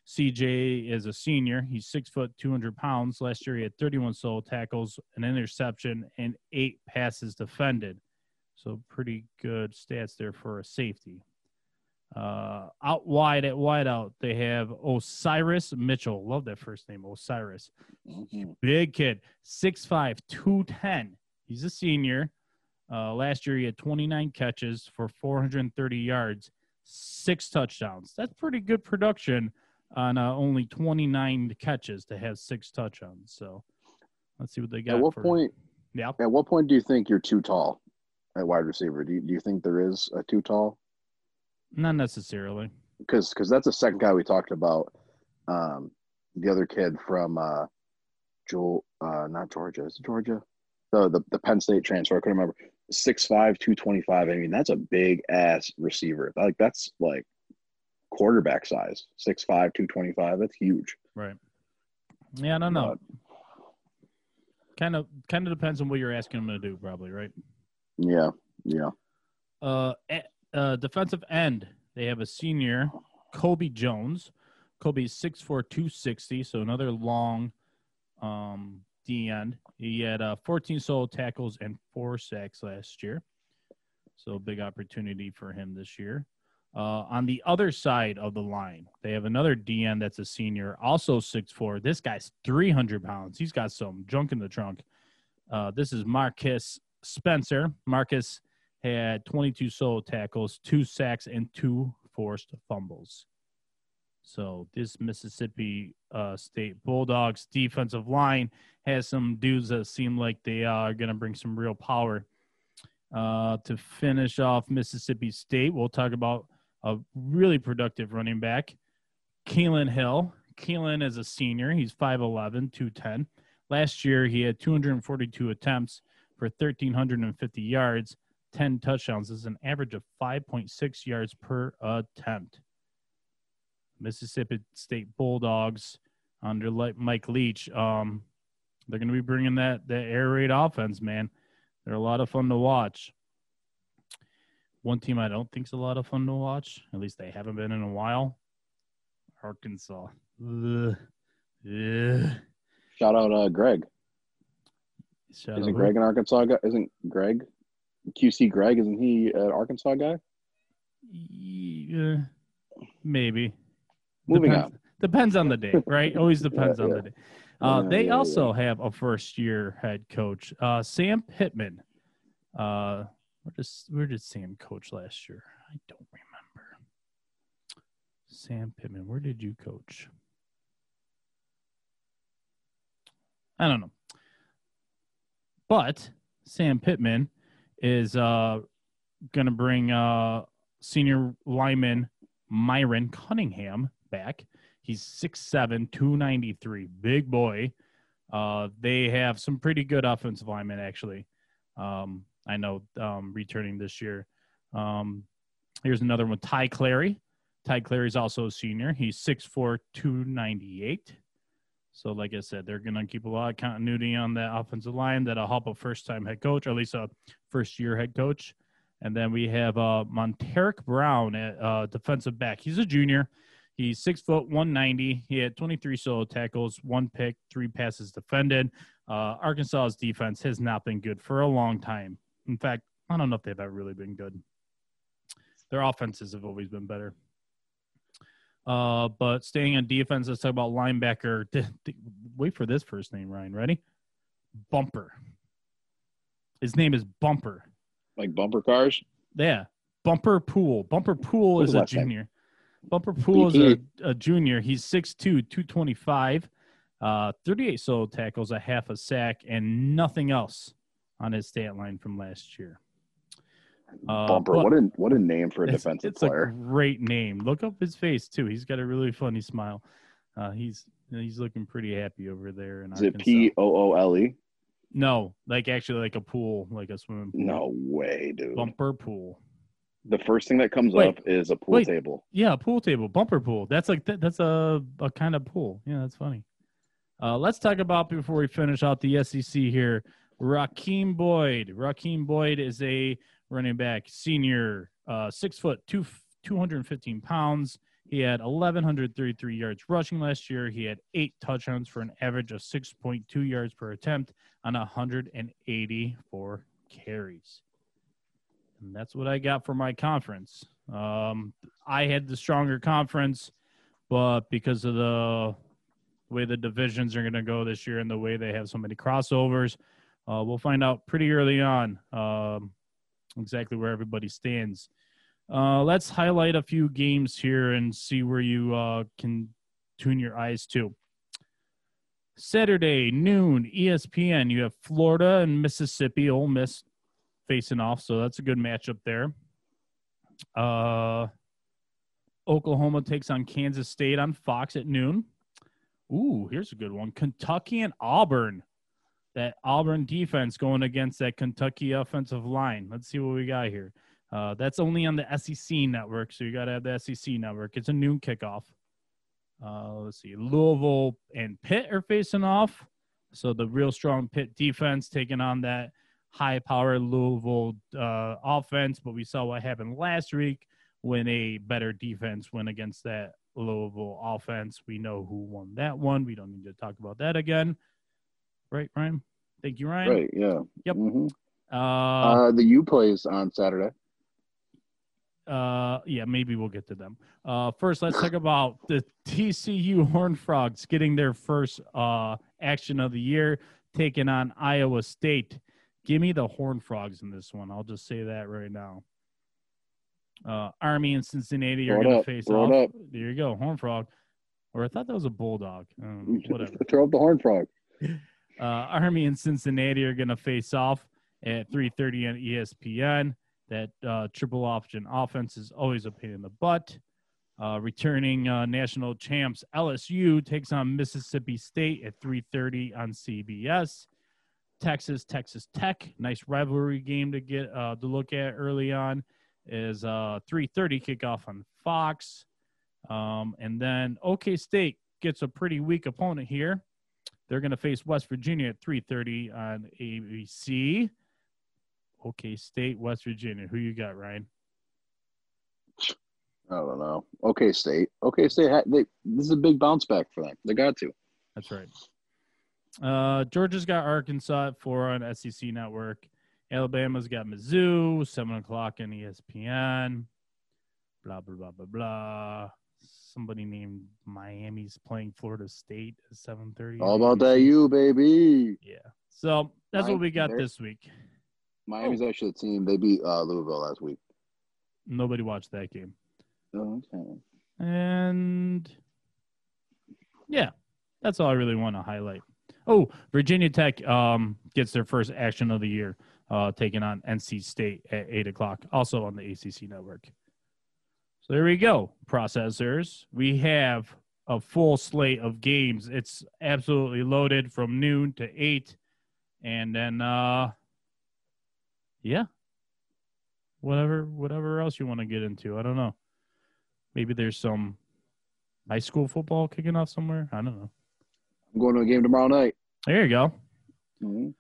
CJ is a senior. He's six foot, 200 pounds. Last year, he had 31 solo tackles, an interception, and eight passes defended. So, pretty good stats there for a safety. Uh, out wide at wideout, they have Osiris Mitchell. Love that first name, Osiris. Mhm. Big kid, 6'5, 210. He's a senior. Uh, last year, he had 29 catches for 430 yards, six touchdowns. That's pretty good production on uh, only 29 catches to have six touchdowns. So let's see what they got. At what for, point? Yeah. At what point do you think you're too tall at wide receiver? Do you, do you think there is a too tall? Not necessarily. Because because that's the second guy we talked about. Um, the other kid from uh, Joel, uh, not Georgia, is it Georgia? The, the the Penn State transfer. I couldn't remember. 6'5", 225. I mean, that's a big ass receiver. Like that's like quarterback size. 6'5", 225. That's huge. Right. Yeah, I don't know. Kind of, kind of depends on what you're asking him to do, probably, right? Yeah, yeah. Uh, uh, defensive end, they have a senior, Kobe Jones. Kobe's 6'4", 260, so another long um, D end. He had uh, 14 solo tackles and four sacks last year. So big opportunity for him this year. Uh, on the other side of the line, they have another DN that's a senior, also 6'4". This guy's 300 pounds. He's got some junk in the trunk. Uh, this is Marcus Spencer. Marcus had 22 solo tackles, two sacks, and two forced fumbles. So this Mississippi uh, State Bulldogs defensive line has some dudes that seem like they are going to bring some real power. Uh, to finish off Mississippi State, we'll talk about a really productive running back, Keelan Hill. Keelan is a senior. He's 5'11", 210. Last year, he had 242 attempts for 1,350 yards, 10 touchdowns. Is an average of 5.6 yards per attempt. Mississippi State Bulldogs under Mike Leach. Um, they're going to be bringing that that air raid offense, man. They're a lot of fun to watch. One team I don't think is a lot of fun to watch. At least they haven't been in a while. Arkansas. Ugh. Ugh. Shout out uh, Greg. Shout isn't Greg in Arkansas? Isn't Greg QC Greg? Isn't he an Arkansas guy? Yeah, maybe. Moving depends, on. Depends on the day, <laughs> right? Always depends yeah, on yeah. the day. Uh, yeah, they also have a first year head coach, uh, Sam Pittman. Uh, where does where did Sam coach last year? I don't remember. Sam Pittman, where did you coach? I don't know. But Sam Pittman is uh, going to bring uh, senior lineman Myron Cunningham back. He's 6'7, 293, big boy. Uh, they have some pretty good offensive linemen, actually. Um, I know um, returning this year. Um, here's another one, Ty Clary. Ty Clary is also a senior. He's 6'4, 298. So, like I said, they're going to keep a lot of continuity on that offensive line that'll help a first time head coach, or at least a first year head coach. And then we have uh, Montaric Brown at uh, defensive back. He's a junior. He's six foot, 190. He had 23 solo tackles, one pick, three passes defended. Uh, Arkansas's defense has not been good for a long time. In fact, I don't know if they've ever really been good. Their offenses have always been better. Uh, but staying on defense, let's talk about linebacker. <laughs> Wait for this first name, Ryan. Ready? Bumper. His name is Bumper. Like bumper cars? Yeah. Bumper Pool. Bumper Pool is a junior. Name? Bumper Pool is a, a, junior. He's 6'2, 225, uh, 38 solo tackles, a half a sack, and nothing else on his stat line from last year. Uh, Bumper, what a what a name for a it's, defensive it's player. a great name. Look up his face too. He's got a really funny smile. Uh, he's he's looking pretty happy over there. In Is Arkansas. it P O O L E? No, like actually like a pool, like a swimming pool. No way, dude. Bumper pool. The first thing that comes wait, up is a pool wait, table. Yeah, pool table, bumper pool. That's like that, that's a a kind of pool. Yeah, that's funny. Uh, let's talk about before we finish out the SEC here. Rakeem Boyd. Rakeem Boyd is a running back, senior, uh, six foot two, 215 pounds. He had 1,133 yards rushing last year. He had eight touchdowns for an average of 6.2 yards per attempt on 184 carries. And that's what I got for my conference. Um, I had the stronger conference, but because of the way the divisions are going to go this year and the way they have so many crossovers, uh, we'll find out pretty early on um, exactly where everybody stands. Uh, let's highlight a few games here and see where you uh, can tune your eyes to. Saturday noon, ESPN. You have Florida and Mississippi. Ole Miss facing off, so that's a good matchup there. Uh, Oklahoma takes on Kansas State on Fox at noon. Ooh, here's a good one. Kentucky and Auburn. That Auburn defense going against that Kentucky offensive line. Let's see what we got here. Uh, that's only on the SEC network, so you got to have the SEC network. It's a noon kickoff. Uh, let's see. Louisville and Pitt are facing off. So the real strong Pitt defense taking on that high power Louisville uh, offense. But we saw what happened last week when a better defense went against that Louisville offense. We know who won that one. We don't need to talk about that again. Right, Ryan? Thank you, Ryan. Right, yeah. Yep. Mm-hmm. Uh, uh, the U plays on Saturday. Uh, yeah, maybe we'll get to them. Uh, first, let's talk about the TCU Horned Frogs getting their first uh, action of the year, taking on Iowa State. Give me the Horn Frogs in this one. I'll just say that right now. Uh, Army and Cincinnati are going to face Throw off. up. There you go, Horn Frog. Or I thought that was a bulldog. Um, <laughs> whatever. Throw up the horn frog. <laughs> Uh, Army and Cincinnati are going to face off at 3:30 on ESPN. That uh, triple option offense is always a pain in the butt. Uh, returning uh, national champs LSU takes on Mississippi State at 3:30 on CBS. Texas, Texas Tech, nice rivalry game to get uh, to look at early on is uh, 3:30 kickoff on Fox, um, and then OK State gets a pretty weak opponent here. They're going to face West Virginia at 3:30 on ABC. OK State, West Virginia. Who you got, Ryan? I don't know. Okay, State. Okay, State. They, this is a big bounce back for them. They got to. That's right. Uh, Georgia's got Arkansas at four on SEC Network. Alabama's got Mizzou, seven o'clock on ESPN. Blah blah blah blah blah. Somebody named Miami's playing Florida State at seven thirty. All about that you, baby. Yeah. So that's what we got this week. Miami's actually the team. They beat uh, Louisville last week. Nobody watched that game. Oh, okay. And yeah, that's all I really want to highlight. Oh, Virginia Tech um, gets their first action of the year, uh, taking on NC State at eight o'clock, also on the ACC network. So there we go, processors. We have a full slate of games. It's absolutely loaded from noon to eight, and then uh, yeah, whatever, whatever else you want to get into. I don't know. Maybe there's some high school football kicking off somewhere. I don't know. I'm going to a game tomorrow night. There you go. Mhm.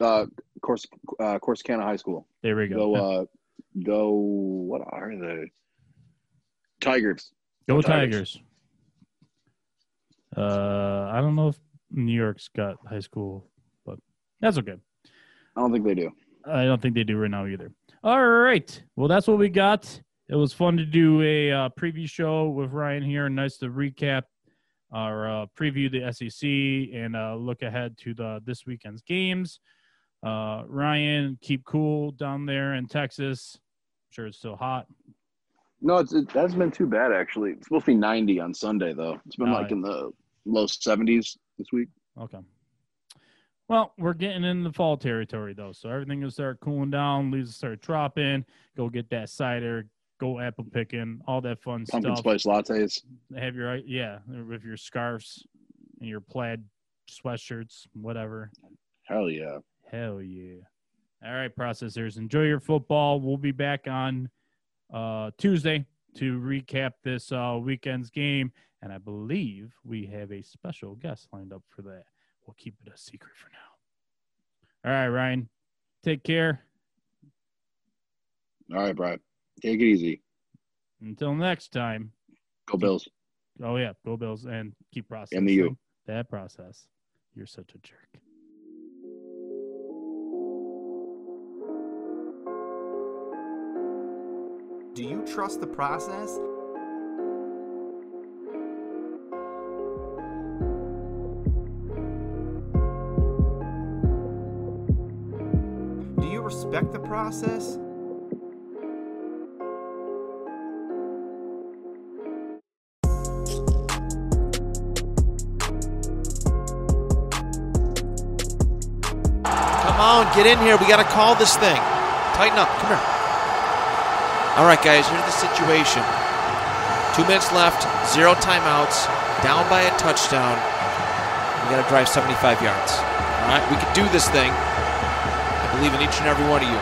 Uh, course, uh, Corsicana High School. There we Go, uh, go. What are the Tigers. go Tigers. Tigers. Uh, I don't know if New York's got high school, but that's okay. I don't think they do. I don't think they do right now either. All right. Well, that's what we got. It was fun to do a uh, preview show with Ryan here. Nice to recap our uh, preview the SEC and uh, look ahead to the this weekend's games. Uh, Ryan, keep cool down there in Texas. I'm sure it's still hot. No, it's it hasn't been too bad actually. It's supposed to be 90 on Sunday though. It's been Uh, like in the low 70s this week. Okay. Well, we're getting in the fall territory though, so everything will start cooling down. Leaves will start dropping. Go get that cider. Go apple picking. All that fun Pumpkin stuff. Pumpkin spice lattes. have your yeah with your scarves and your plaid sweatshirts whatever Hell yeah. Hell yeah. All right processors enjoy your football. We'll be back on uh tuesday to recap this uh weekend's game. And i believe we have a special guest lined up for that. We'll keep it a secret for now. All right ryan take care. All right, Brian. Take it easy. until next time. Go Bills. oh yeah. Go bills and keep processing. And the U. that process. You're such a jerk Do you trust the process? Do you respect the process? Come on, get in here. We got to call this thing. Tighten up. Come here. All right, guys, here's the situation. Two minutes left, zero timeouts, down by a touchdown. We got to drive 75 yards. All right, we can do this thing. I believe in each and every one of you.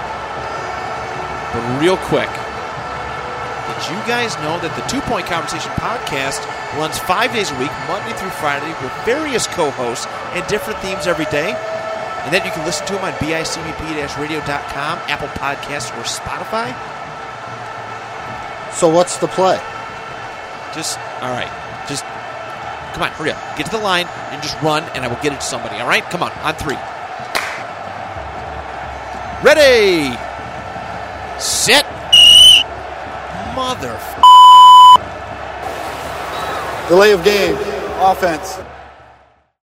But real quick, did you guys know that the Two Point Conversation podcast runs five days a week, Monday through Friday, with various co hosts and different themes every day? And then you can listen to them on bicbp-radio.com, Apple Podcasts, or Spotify. So what's the play? Just, all right, just, come on, hurry up. Get to the line and just run, and I will get it to somebody, all right? Come on, on three. Ready! set, Mother... Delay of game. Offense.